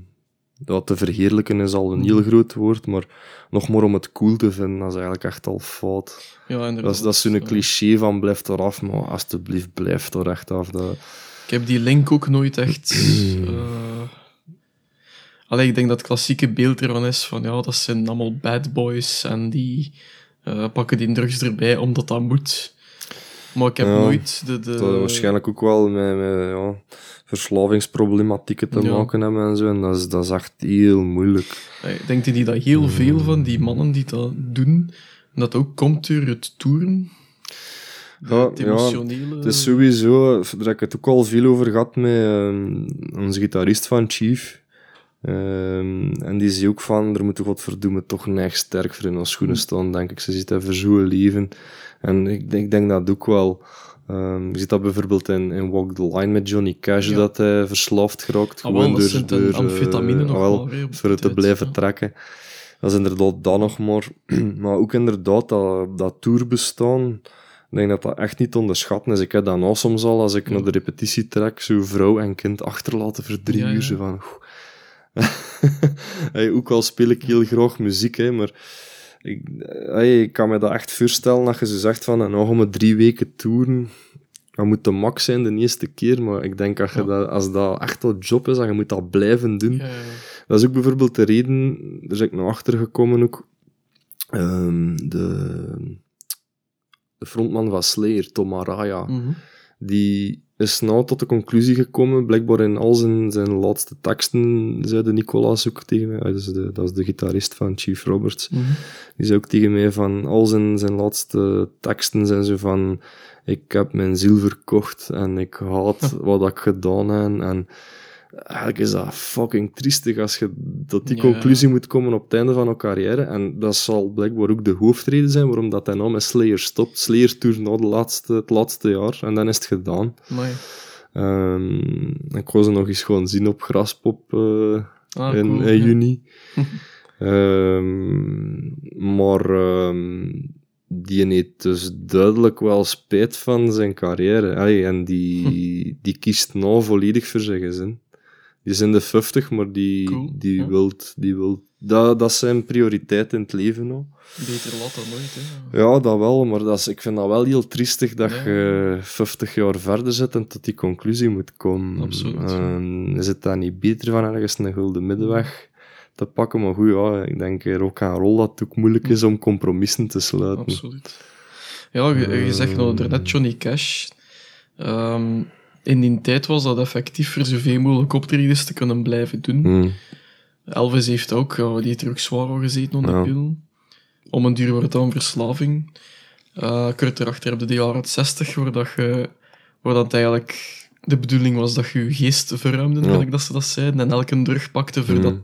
dat te verheerlijken is al een heel groot woord, maar nog maar om het cool te vinden, dat is eigenlijk echt al fout. Ja, inderdaad. Dat is, dat is zo'n cliché van blijf eraf, maar alsjeblieft blijf er echt af. Dat, Ik heb die link ook nooit echt... (clears throat) Allee, ik denk dat het klassieke beeld ervan is van, ja, dat zijn allemaal bad boys en die eh, pakken die drugs erbij omdat dat moet. Maar ik heb Ja, nooit de... de... Dat had waarschijnlijk ook wel met, met ja, verslavingsproblematieken te maken hebben en zo. En dat is, dat is echt heel moeilijk. Eh, Ik denk die dat heel veel van die mannen die dat doen, dat ook komt door het toeren. Ja, emotionele... Het is sowieso, daar heb ik het ook al veel over gehad met ehm, onze gitarist van Chief. Ehm, en die zie ook van, er moet godverdomme toch echt sterk voor in ons schoenen staan, denk ik. Ze ziet voor zo'n leven. En ik, denk- ik denk dat ook wel. Ehm, je ziet dat bijvoorbeeld in, in Walk the Line met Johnny Cash, Ja. dat hij verslaafd geraakt. Ah, gewoon door, door, amfetamine eh, nog wel, voor het te blijven ja. trekken. Dat is inderdaad dat nog maar. (clears throat) maar ook inderdaad dat, dat tourbestaan. Ik denk dat dat echt niet te onderschatten is. Ik heb dat nou soms al, als ik naar de repetitie trek, zo vrouw en kind achterlaten voor drie uur. Zo van, (laughs) hey, ook al speel ik heel graag muziek, hè, maar ik, hey, ik kan me dat echt voorstellen dat je zo zegt van, en nou gaan we drie weken toeren. Dat moet de max zijn de eerste keer, maar ik denk dat je Ja. dat, als dat echt een job is, en je moet dat blijven doen. Ja, ja. Dat is ook bijvoorbeeld de reden, daar ben ik nog achter gekomen ook. Ehm, de, de frontman van Slayer, Tom Araya, Mhm. die is nou tot de conclusie gekomen, blijkbaar in al zijn, zijn laatste teksten, zei de Nicolas ook tegen mij, ah, dat is de, dat is de gitarist van Chief Roberts, Mhm. die zei ook tegen mij van, al zijn, zijn laatste teksten zijn zo van, ik heb mijn ziel verkocht en ik haat (laughs) wat ik gedaan heb. En eigenlijk is dat fucking triestig als je tot die Ja. conclusie moet komen op het einde van je carrière. En dat zal blijkbaar ook de hoofdreden zijn waarom dat hij nou met Slayer stopt. Slayer toert nou de laatste, het laatste jaar en dan is het gedaan. Ehm, ik wou ze nog eens gewoon zien op Graspop Ah, in, cool, in ja. juni. (laughs) Ehm, maar ehm, die heeft dus duidelijk wel spijt van zijn carrière. Allee, en die, (laughs) die kiest nou volledig voor zijn gezin. Die is in de 50, maar die, Cool, die ja. wilt... Die wilt dat, dat is zijn prioriteit in het leven nou. Beter laat dan nooit, hè. Ja, dat wel, maar dat is, ik vind dat wel heel triestig dat Ja. je 50 jaar verder zit en tot die conclusie moet komen. Absoluut, is het dan niet beter van ergens een gulden middenweg te pakken? Maar goed, ja, ik denk eh, rock and roll dat het ook moeilijk is om compromissen te sluiten. Absoluut. Ja, je, je zegt nou daarnet Johnny Cash. Ehm, in die tijd was dat effectief voor zoveel mogelijk optredens te kunnen blijven doen. Hmm. Elvis heeft ook, die heeft er ook zwaar al gezeten onder Ja. de pil. Om een duur wordt het dan verslaving. Eh kort erachter heb je de jaren 60, waar, dat je, waar dat eigenlijk de bedoeling was dat je je geest verruimde, Ja. ik dat ze dat zeiden, en elke drug pakte voor Hmm. dat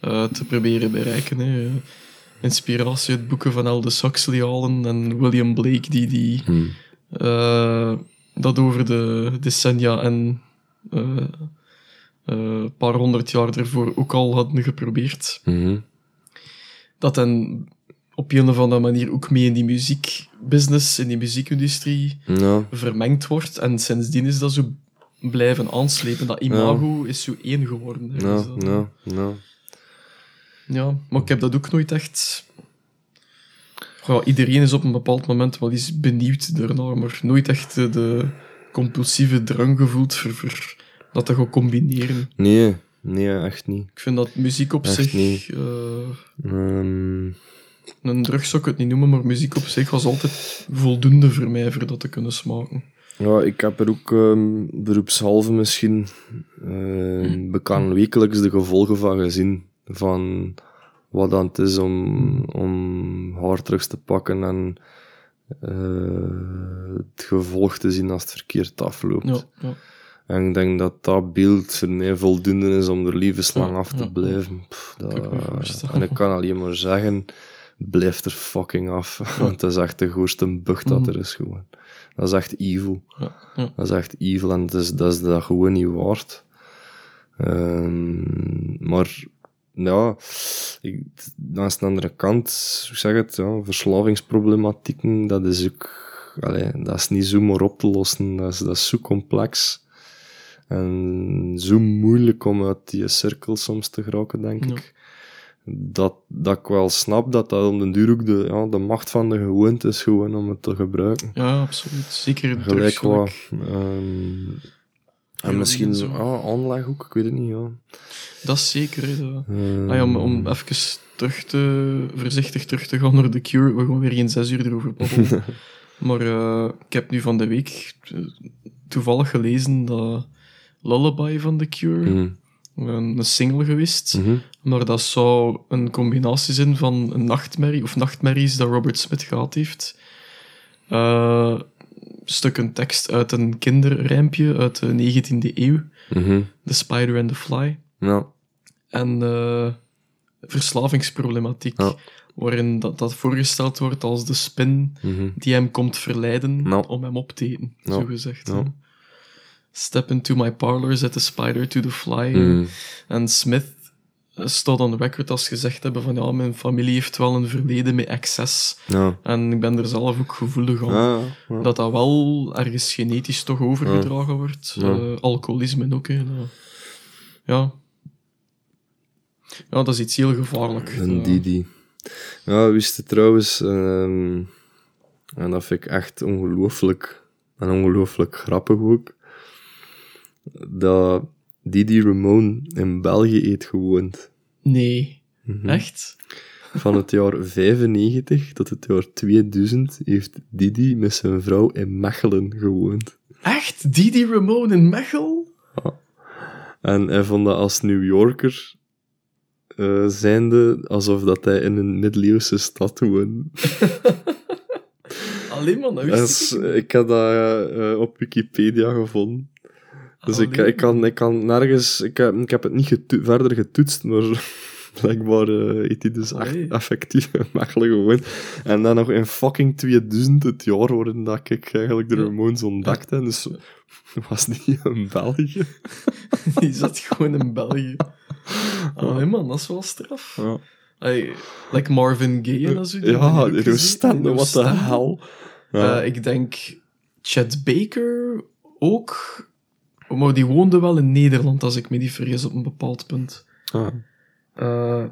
eh, te proberen bereiken. Hè. Inspiratie uit boeken van Aldous Huxley halen en William Blake, die, die Hmm. eh, dat over de decennia en eh, eh, een paar honderd jaar ervoor ook al hadden geprobeerd. Mhm. Dat dan op een of andere manier ook mee in die muziekbusiness, in die muziekindustrie Ja. vermengd wordt. En sindsdien is dat zo blijven aanslepen. Dat imago is zo één geworden. Ja, Dus ja, ja. Ja, maar ik heb dat ook nooit echt... Goh, iedereen is op een bepaald moment wel eens benieuwd daarnaar, maar nooit echt de, de compulsieve drang gevoeld voor, voor dat te gaan combineren. Nee, nee, echt niet. Ik vind dat muziek op Echt zich... niet. eh, Ehm, een drug zou ik het niet noemen, maar muziek op zich was altijd voldoende voor mij voor dat te kunnen smaken. Ja, ik heb er ook ehm, beroepshalve misschien uh, bekend wekelijks de gevolgen van gezien. Van wat dan het is om, om hardrugs te pakken en eh, het gevolg te zien als het verkeerd afloopt. Ja, ja. En ik denk dat dat beeld voor mij voldoende is om er levenslang af te blijven. Pff, dat, ik en ik kan alleen maar zeggen, blijf er fucking af. (laughs) Want dat is echt de goorste bucht dat er is gewoon. Dat is echt evil. Dat is echt evil en dat is dat, is dat gewoon niet waard. Ehm, maar ja, ik, naast de andere kant, ik zeg het, ja, verslavingsproblematieken, dat is ook, allee, dat is niet zomaar op te lossen. Dat is, dat is zo complex. En zo moeilijk om uit die cirkel soms te geraken, denk Ja. ik. Dat, dat ik wel snap dat dat om den duur ook de, ja, de macht van de gewoonte is gewoon om het te gebruiken. ja absoluut. Zeker Gelijk wat. ehm, En misschien zo. ah, aanleg ook, ik weet het niet. Ja. Dat is zeker. Hè, dat- Eh, Ah ja, om, om even terug te, voorzichtig terug te gaan naar The Cure. We gaan weer geen zes uur erover babbelen. (laughs) maar eh, ik heb nu van de week eh, toevallig gelezen dat Lullaby van The Cure mhm, een, single geweest. mhm. Maar dat zou een combinatie zijn van een nachtmerrie, of nachtmerries dat Robert Smith gehad heeft. Eh stukken tekst uit een kinderrijmpje uit de 19e eeuw. mhm. The Spider and the Fly. Ja. En eh, verslavingsproblematiek, Ja. waarin dat, dat voorgesteld wordt als de spin mhm. die hem komt verleiden om hem op te eten, zo gezegd. Step into my parlor, zet the spider to the fly. Mhm. En Smith staat on record als gezegd hebben van ja, mijn familie heeft wel een verleden met excess. Ja. En ik ben er zelf ook gevoelig aan. Ja, ja. Dat dat wel ergens genetisch toch overgedragen wordt. Eh, alcoholisme ook, hè. Ja. Ja, dat is iets heel gevaarlijk. En Dat- die, die. Ja, wist je trouwens, ehm, en dat vind ik echt ongelooflijk, en ongelooflijk grappig ook, dat Didi Ramone in België heeft gewoond. Nee. Mhm. Echt? Van het jaar 95 tot het jaar 2000 heeft Didi met zijn vrouw in Mechelen gewoond. Echt? Didi Ramone in Mechel? En hij vond dat als New Yorker eh, zijnde alsof dat hij in een middeleeuwse stad woonde. (laughs) Alleen maar, is- ik ik heb dat eh, op Wikipedia gevonden. Dus ik, Allee. ik, kan, ik kan nergens... Ik heb, ik heb het niet verder getoetst, maar (laughs) blijkbaar eh, heeft hij dus echt Allee. effectief Mechelen gewoond. En dan nog in fucking 2000, het jaar waarin dat ik eigenlijk de. Ramones ontdekte. Dus (laughs) was niet in België. (laughs) Die zat gewoon in België. Allee man, dat is wel straf. Ja, Hey, like Marvin Gaye en zo. die ja hebben die ook de gezien. Oostende, In wat de Oostende. hel. Ja. Eh, ik denk Chet Baker ook. Maar die woonde wel in Nederland, als ik me niet vergis, op een bepaald punt. Ah. Eh,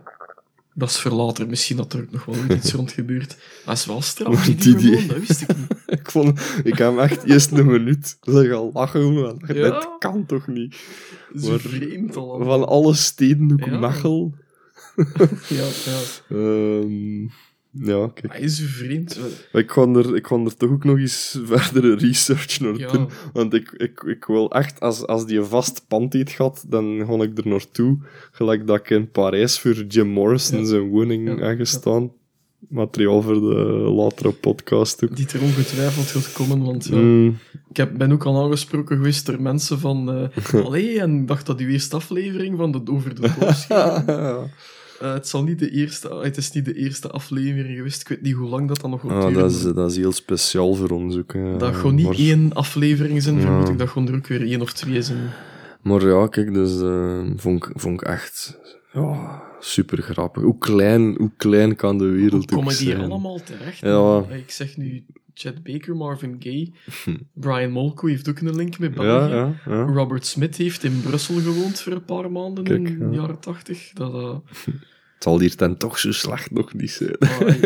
dat is voor later. Misschien dat er ook nog wel (laughs) iets rond gebeurt. Dat is wel straf. Maar Die, die- die, die- dat wist ik niet. (laughs) Ik, vond, ik heb hem echt eerst een minuut liggen lachen. man. Ja? Dat kan toch niet? Zo vreemd al. Van alle steden, ook Ja. Mechel. (laughs) Ja, ja. Ehm, ja, kijk. Hij is vreemd. Maar Ik ga, er, ik ga er toch ook nog eens (laughs) verdere research naar Ja. doen. Want ik, ik, ik wil echt, als, als die een vast pand heeft gehad, dan ga ik er naartoe. Gelijk dat ik in Parijs voor Jim Morrison Ja. zijn woning Ja. heb gestaan. Materiaal voor de latere podcast ook. Die er ongetwijfeld gaat komen, want ja, Mm, ik heb, ben ook al aangesproken geweest door mensen van... eh (laughs) allee, en ik dacht dat uw eerste aflevering van de Over de Doos (laughs) Eh, het, zal niet de eerste, het is niet de eerste aflevering geweest. Ik weet niet hoe lang dat dan nog gaat ah, dat, is, dat is heel speciaal voor ons ook. hè. Dat gewoon niet maar, één aflevering zijn, Ja. vermoed ik. Dat gewoon er ook weer één of twee zijn. maar ja, kijk, dus eh, vond, ik, vond ik echt ja, super grappig. Hoe klein, hoe klein kan de Hoe wereld ook komen die zijn? allemaal terecht? Ja. Eh, Ik zeg nu Chet Baker, Marvin Gaye. (laughs) Brian Molko heeft ook een link met België. Ja, ja, ja. Robert Smith heeft in Brussel gewoond voor een paar maanden Kijk, in de ja. jaren tachtig. Dat, eh, (laughs) Het zal hier dan toch zo slecht nog niet zijn. eh, (laughs)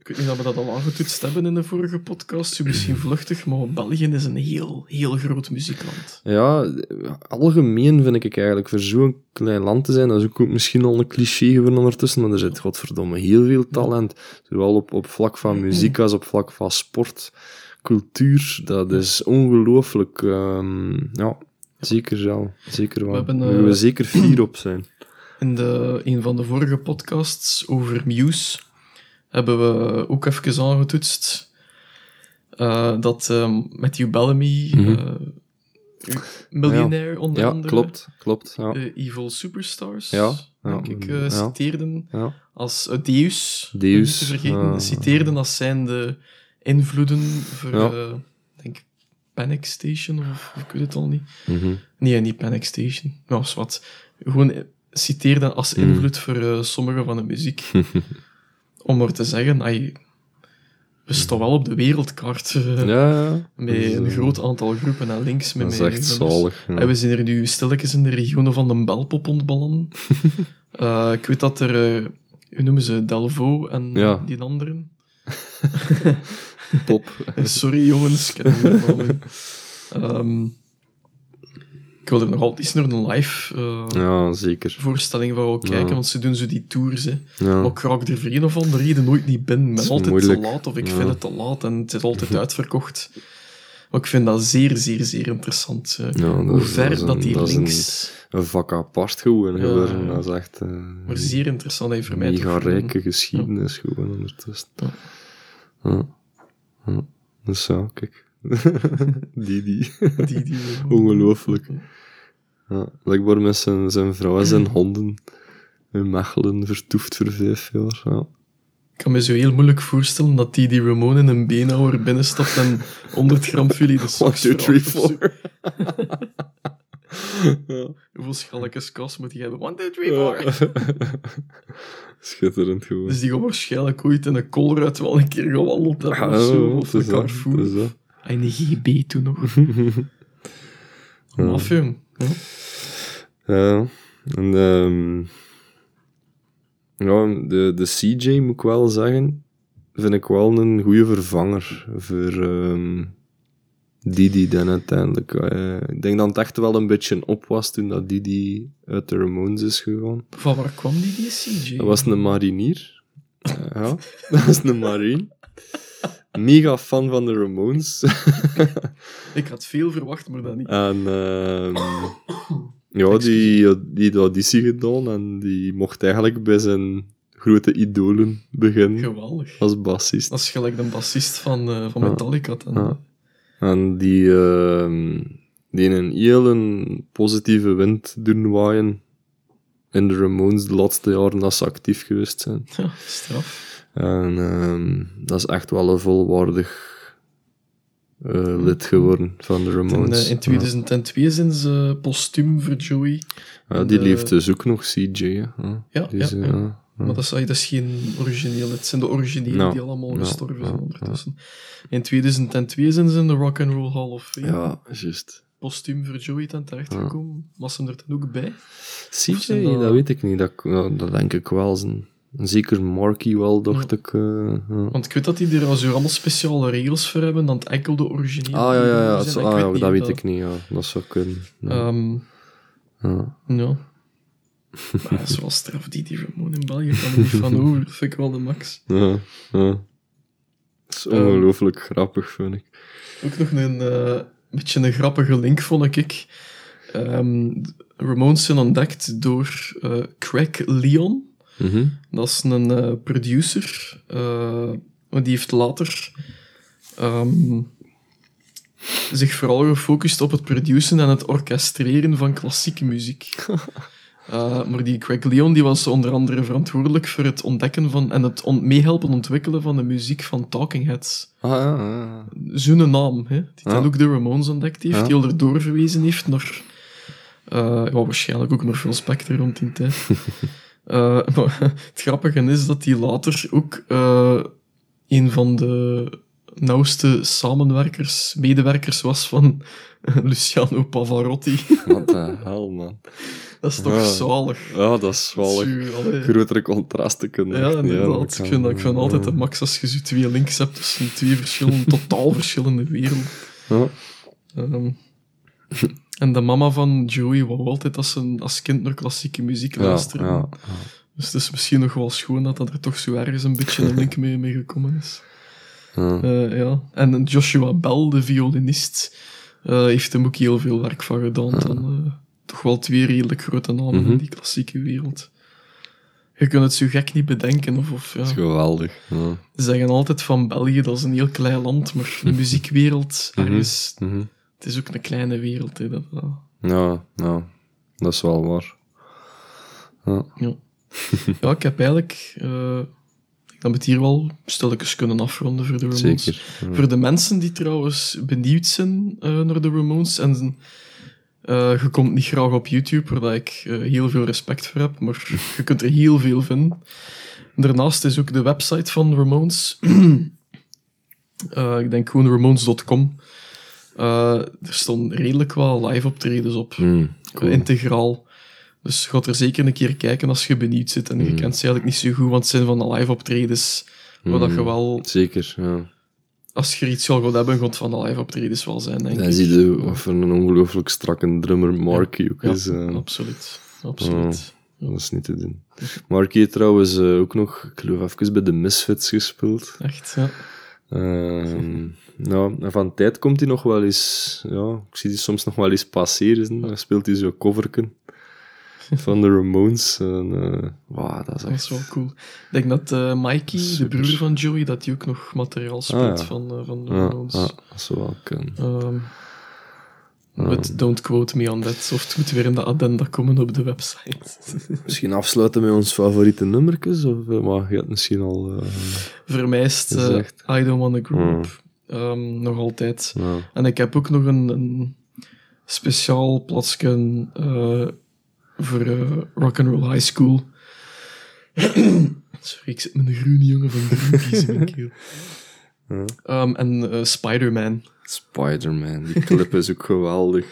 ik weet niet of we dat al aangetoetst hebben in de vorige podcast. Zo misschien vluchtig, maar België is een heel, heel groot muziekland. Ja, algemeen vind ik eigenlijk voor zo'n klein land te zijn, dat is ook misschien al een cliché geworden ondertussen, maar er zit godverdomme heel veel talent. Zowel op, op vlak van muziek als op vlak van sport, cultuur. Dat is ongelooflijk. ehm, ja, zeker wel. Zeker wel. hebben, Daar eh, we zeker fier op zijn. In de, een van de vorige podcasts over Muse hebben we ook even aangetoetst eh, dat ehm, Matthew Bellamy, Mhm. eh, miljonair onder Ja, andere, klopt. Klopt. Ja. eh, Evil Superstars, Ja, ja, denk ik, ja. citeerden ja. als Deus, Deus, te vergeten, citeerden als zijnde invloeden voor, Ja. eh, ik denk Panic Station, of ik weet het al niet. Mhm. Nee, niet Panic Station. Nou, is wat. Gewoon citeerde als Mm. invloed voor eh, sommige van de muziek. (laughs) Om maar te zeggen, ai, we staan wel op de wereldkaart. eh, Ja. Met Dus, een eh, groot aantal groepen en links met Dat is echt zalig. ja. We zijn er nu stilletjes in de regionen van de Belpop ontballen. (laughs) Ik weet dat er, hoe noemen ze, Delvo en Ja. die anderen. (laughs) Eh, Sorry jongens, ik ken het. Ehm, Ik wil er nog altijd eens naar een live eh, Ja, zeker. voorstelling van kijken, Ja. want ze doen zo die tours. Hè. Ja. Maar ik raak er voor een of andere reden nooit niet binnen. Ik ben is altijd moeilijk. te laat of ik vind het te laat en het is altijd uitverkocht. Maar ik vind dat zeer, zeer, zeer interessant. eh, hoe ver dat die een- links... Een vak apart gewoon. Dat is echt eh, Maar zeer interessant en voor mij mega gewoon- rijke geschiedenis gewoon ondertussen. Dus ja, kijk. Die, die. Die, die, Ongelooflijk. Ja, blijkbaar met zijn, zijn vrouw en zijn honden in Mechelen vertoefd voor vijf jaar. Ja. Ik kan me zo heel moeilijk voorstellen dat die die Ramon in een beenhouwer binnenstapt en 100 (laughs) gram filet de One, two, three, four. (laughs) ja. Hoeveel kas moet hij hebben? 1, 2, 3, 4. Schitterend gewoon. Dus die gaan waarschijnlijk ooit in een koolruit wel een keer gewandeld hebben Ja, of zo. Of een dat, Carrefour. En een GB toen nog. (laughs) Ja. Jong. Ja. Ja, en ehm ja, de, de CJ moet ik wel zeggen, vind ik wel een goede vervanger voor ehm Didi dan uiteindelijk. Eh, ik denk dat het echt wel een beetje op was toen dat Didi uit de Ramones is gegaan. Van waar kwam die, die CJ? Dat was een marinier. Eh, ja, (laughs) dat was een marine. Mega fan van de Ramones. (laughs) Ik had veel verwacht, maar dat niet. En ehm (coughs) ja, die, die had de auditie gedaan en die mocht eigenlijk bij zijn grote idolen beginnen Geweldig. als bassist. Dat is gelijk de bassist van, eh, van. Metallica. Ja. En die, ehm die een heel een positieve wind doen waaien in de Ramones de laatste jaren dat ze actief geweest zijn. (laughs) Ja, straf. En ehm, dat is echt wel een volwaardig eh, lid geworden van de In, Ramones. eh, in 2002 zijn ze postuum voor Joey. Ja, die de- leeft dus ook nog, CJ. hè. Ja, Ja, die is, ja, eh, ja. Maar dat is, dat is geen origineel. Het zijn de originele Ja, die allemaal ja, gestorven zijn ja, ondertussen. In 2002 zijn ze in de Rock and Roll Hall of Fame. Ja, juist. Postuum voor Joey ten terechtgekomen. Was hem er dan ook bij? CJ, dat... dat- weet ik niet. Dat, dat denk ik wel. Zijn, zeker Marky wel, dacht Ja. ik. eh, ja. Want ik weet dat die er zo allemaal speciale regels voor hebben, dan het enkel de originele. Ah, ja, ja, ja. ah, dat weet ik niet, ja. Dat zou kunnen. Ja. Ehm, ja. ja. Maar zoals straf die die Ramon in België kan er niet van over. Dat vind ik wel de max. Ja, ja. Dat is Ehm. ongelooflijk grappig, vind ik. Ook nog een eh, beetje een grappige link, vond ik. Ehm Ramones zijn ontdekt door eh, Craig Leon. Mhm. Dat is een eh, producer. eh, die heeft later ehm, zich vooral gefocust op het produceren en het orchestreren van klassieke muziek. (laughs) Eh, maar die Craig Leon die was onder andere verantwoordelijk voor het ontdekken van en het on- meehelpen ontwikkelen van de muziek van Talking Heads. Ah, ja, ja, ja. Zo'n naam, hè, die dan ook de Ramones ontdekt heeft, die al erdoor verwezen heeft naar... eh, ja, waarschijnlijk ook naar Phil Spector rond die tijd. (laughs) Eh, maar (laughs) het grappige is dat hij later ook eh, een van de nauwste samenwerkers, medewerkers was van (laughs) Luciano Pavarotti. Wat de hel, man. (laughs) dat is toch Ja. zalig. Ja, dat is wel een Zuur, allee. grotere contrasten kunnen. Ja, inderdaad. ik, vind, dat- ik vind altijd de max als je zo twee links hebt tussen twee verschillende, totaal verschillende werelden. Ja. Ehm, en de mama van Joey wou altijd als, een, als kind naar klassieke muziek luisteren. ja, Dus het is misschien nog wel schoon dat dat er toch zo ergens een beetje een link mee, mee gekomen is. (laughs) ja. Eh, ja. En Joshua Bell, de violinist, eh, heeft hem ook heel veel werk van gedaan. Dan, eh, toch wel twee redelijk grote namen Mhm. in die klassieke wereld. Je kunt het zo gek niet bedenken. Of, of, ja. Dat is geweldig. Ja. Ze zeggen altijd van België, dat is een heel klein land, maar de (laughs) muziekwereld, Mhm. ergens, Mhm. Het is ook een kleine wereld. Hè, dat, dat- Ja, ja, dat is wel waar. Ja. ja. ja, ik heb eigenlijk... eh, dat we het hier wel stilletjes kunnen afronden voor de Ramones. Zeker. Ja. Voor de mensen die trouwens benieuwd zijn eh, naar de Ramones, en eh, je komt niet graag op YouTube, waar ik eh, heel veel respect voor heb, maar je kunt er heel veel vinden. Daarnaast is ook de website van Ramones. (clears throat) Eh, ik denk gewoon ramones.com. Eh, er stonden redelijk wel live optredens op. Hmm, cool. Integraal. Dus ga er zeker een keer kijken als je benieuwd zit. En je Mm. kent ze eigenlijk niet zo goed, want het zijn van de live optredens waar dat je Mm. wel Zeker, ja. als je er iets wil hebben, gaat van de live optredens wel zijn, denk Dan ik. zie je wat voor een ongelooflijk strakke drummer Marky ook Ja, is. eh. absoluut. Absoluut. dat is niet te doen. Marky heeft trouwens eh, ook nog, ik geloof even bij de Misfits gespeeld. Echt, ja. Ehm, nou, en van tijd komt hij nog wel eens, ja, ik zie die soms nog wel eens passeren. Dan speelt hij zo'n coverken van de Ramones. En, eh, wauw, dat is Dat is echt... wel cool. Ik denk dat eh, Mikey, de broer van Joey, dat hij ook nog materiaal speelt ja. van, eh, van de Ja, Ramones. ja, dat zou wel kunnen. Ehm, but don't quote me on that. Of het moet weer in de addenda komen op de website. (laughs) Misschien afsluiten met ons favoriete nummertjes? Of, maar je hebt misschien al... eh, Voor mij is het eh, Gezegd. I Don't Wanna Grow Hmm. Up. Ehm, nog altijd. ja. En ik heb ook nog een, een speciaal plaatsje eh, voor eh, Rock'n'Roll High School. (clears throat) Sorry, ik zit met een groene jongen van Greenpeace in mijn keel. (laughs) Ja. Ehm, en eh, Spider-Man. Spider-Man, die clip is ook geweldig.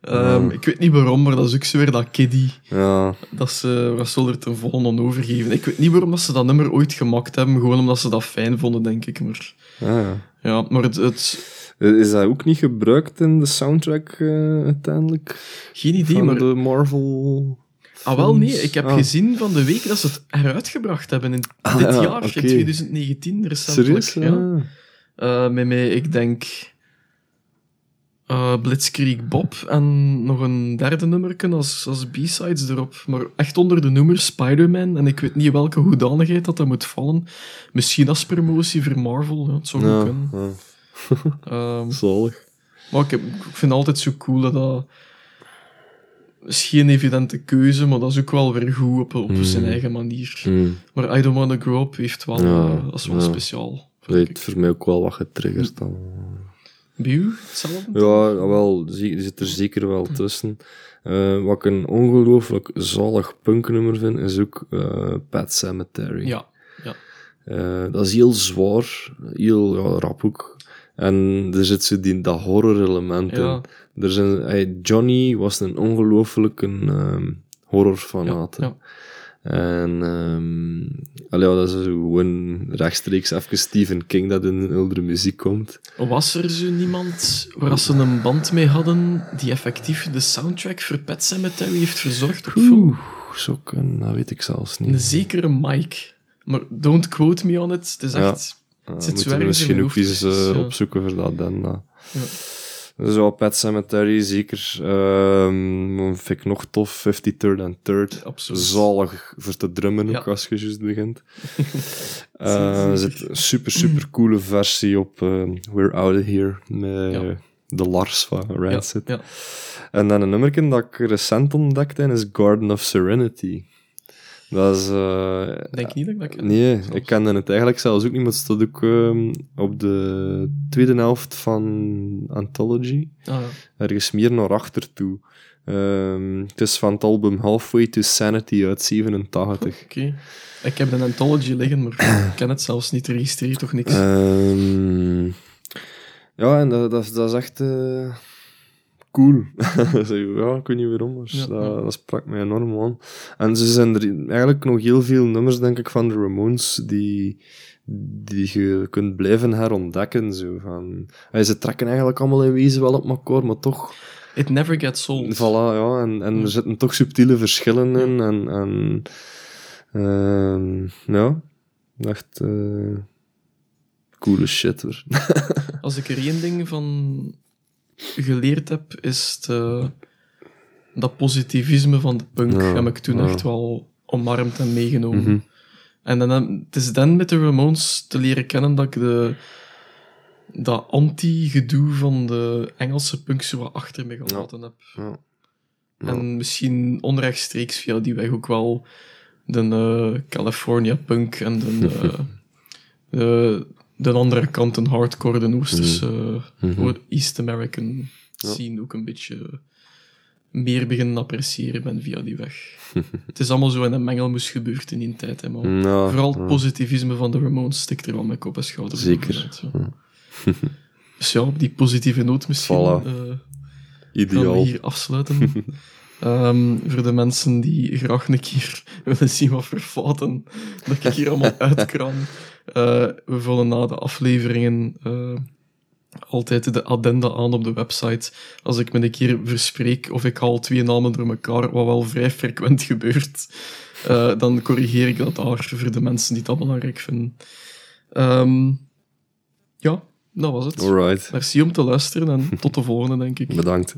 Ehm, Ik weet niet waarom, maar dat is ook zo weer dat kiddie. Ja, Dat ze Russell er ten volle aan overgeven. Ik weet niet waarom dat ze dat nummer ooit gemaakt hebben. Gewoon omdat ze dat fijn vonden, denk ik. Maar, ja, ja. maar het, het... Is dat ook niet gebruikt in de soundtrack eh, uiteindelijk? Geen idee, van maar... de Marvel... Ah, wel, nee. Ik heb Ah. gezien van de week dat ze het eruitgebracht hebben in Ah, dit ja, jaar, in 2019, recentelijk. Serieus? Ja. Ja. Eh, met mij, ik denk... eh, Blitzkrieg Bob en nog een derde nummerken als, als B-sides erop. Maar echt onder de noemer Spider-Man. En ik weet niet welke hoedanigheid dat dat moet vallen. Misschien als promotie voor Marvel. Ja, het zou Ja, kunnen. ja. (laughs) (laughs) Ehm, Zalig. maar ik, heb- ik vind het altijd zo cool dat dat... is geen evidente keuze, maar dat is ook wel weer goed op, op Mm. zijn eigen manier. Mm. Maar I Don't Wanna Grow Up heeft wel, Ja, eh, dat is wel speciaal. Dat heeft voor mij ook wel wat getriggerd dan. Hetzelfde? Ja, wel, zie- die zit er zeker wel tussen. Eh, wat ik een ongelooflijk zalig punknummer vind, is ook eh Pet Cemetery. Ja, ja. Eh, dat is heel zwaar, heel ja, rap ook. En er zit zo die, dat horror-element Ja. in. Er zijn, hey, Johnny was een ongelooflijke ehm horrorfanaat. Ja, ja. En um, allee, dat is gewoon rechtstreeks even Stephen King dat in oudere muziek komt. Was er zo niemand waar ze een band mee hadden die effectief de soundtrack voor Pet Cemetery heeft verzorgd film? Oeh, zo kan, dat weet ik zelfs Een niet. zekere Mike. Maar don't quote me on it. Het is Ja. echt... Uh, zit moeten we ergens in misschien ook eens eh, ja. opzoeken voor dat dan. Ja. Wel Pet Cemetery, zeker. Ehm vind ik nog tof, 53rd and 3rd. Absoluut. Zalig voor te drummen ook, Ja. als je juist begint. (laughs) Eh, er zit een super, super coole versie op eh, We're Out of Here, met Ja. de Lars van Rancid. ja. En dan een nummerken dat ik recent ontdekte is Garden of Serenity. Dat is... eh, Ik denk niet dat ik dat ken. Nee, ik kende het eigenlijk zelfs ook niet, maar het stond ook ehm, op de tweede helft van Anthology. Ah, ja. Ergens meer naar achter toe. Ehm, het is van het album Halfway to Sanity uit 87. Oké. Ik heb een anthology liggen, maar ik ken het zelfs niet. Er registreert toch niks? Ehm, ja, en dat, dat is echt eh, cool. (laughs) Zo, ja, ik weet niet waarom, maar Ja, dat, ja. dat sprak mij enorm aan. En ze zijn er eigenlijk nog heel veel nummers, denk ik, van de Ramones die, die je kunt blijven herontdekken. Zo, van, ja, ze trekken eigenlijk allemaal in wezen wel op elkaar, maar toch... It never gets old. Voilà, ja, en, en Ja. er zitten toch subtiele verschillen in. En, en ehm, ja, echt eh, coole shit hoor. (laughs) Als ik er één ding van geleerd heb, is eh, dat positivisme van de punk. Ja, heb ik toen ja. echt wel omarmd en meegenomen. Mhm. En dan, heb- het is dan met de Ramones te leren kennen dat ik de, dat anti-gedoe van de Engelse punk zo wat achter me gelaten heb. Ja. Ja. En misschien onrechtstreeks via die weg ook wel de eh, California punk en de, eh, (laughs) de, de andere kant, een hardcore, de Oosterse, Mhm. eh, East American scene ook een beetje meer beginnen appreciëren ben via die weg. (laughs) het is allemaal zo in een mengelmoes gebeurd in die tijd. Hè, maar Vooral het positivisme van de Ramones stikt er wel met kop en schouders Zeker. zo. dus ja, op die positieve noot misschien Voilà. gaan we hier afsluiten. (laughs) Ehm, voor de mensen die graag een keer (laughs) willen zien wat voor fouten dat ik hier allemaal (laughs) uitkram. Eh, we vullen na de afleveringen eh, altijd de addenda aan op de website. Als ik me een keer verspreek of ik haal twee namen door elkaar, wat wel vrij frequent (laughs) gebeurt, eh, dan corrigeer ik dat daar voor de mensen die al belangrijk vinden. Ehm, ja, dat was het. Alright, Merci om te luisteren en tot de volgende, denk ik. bedankt.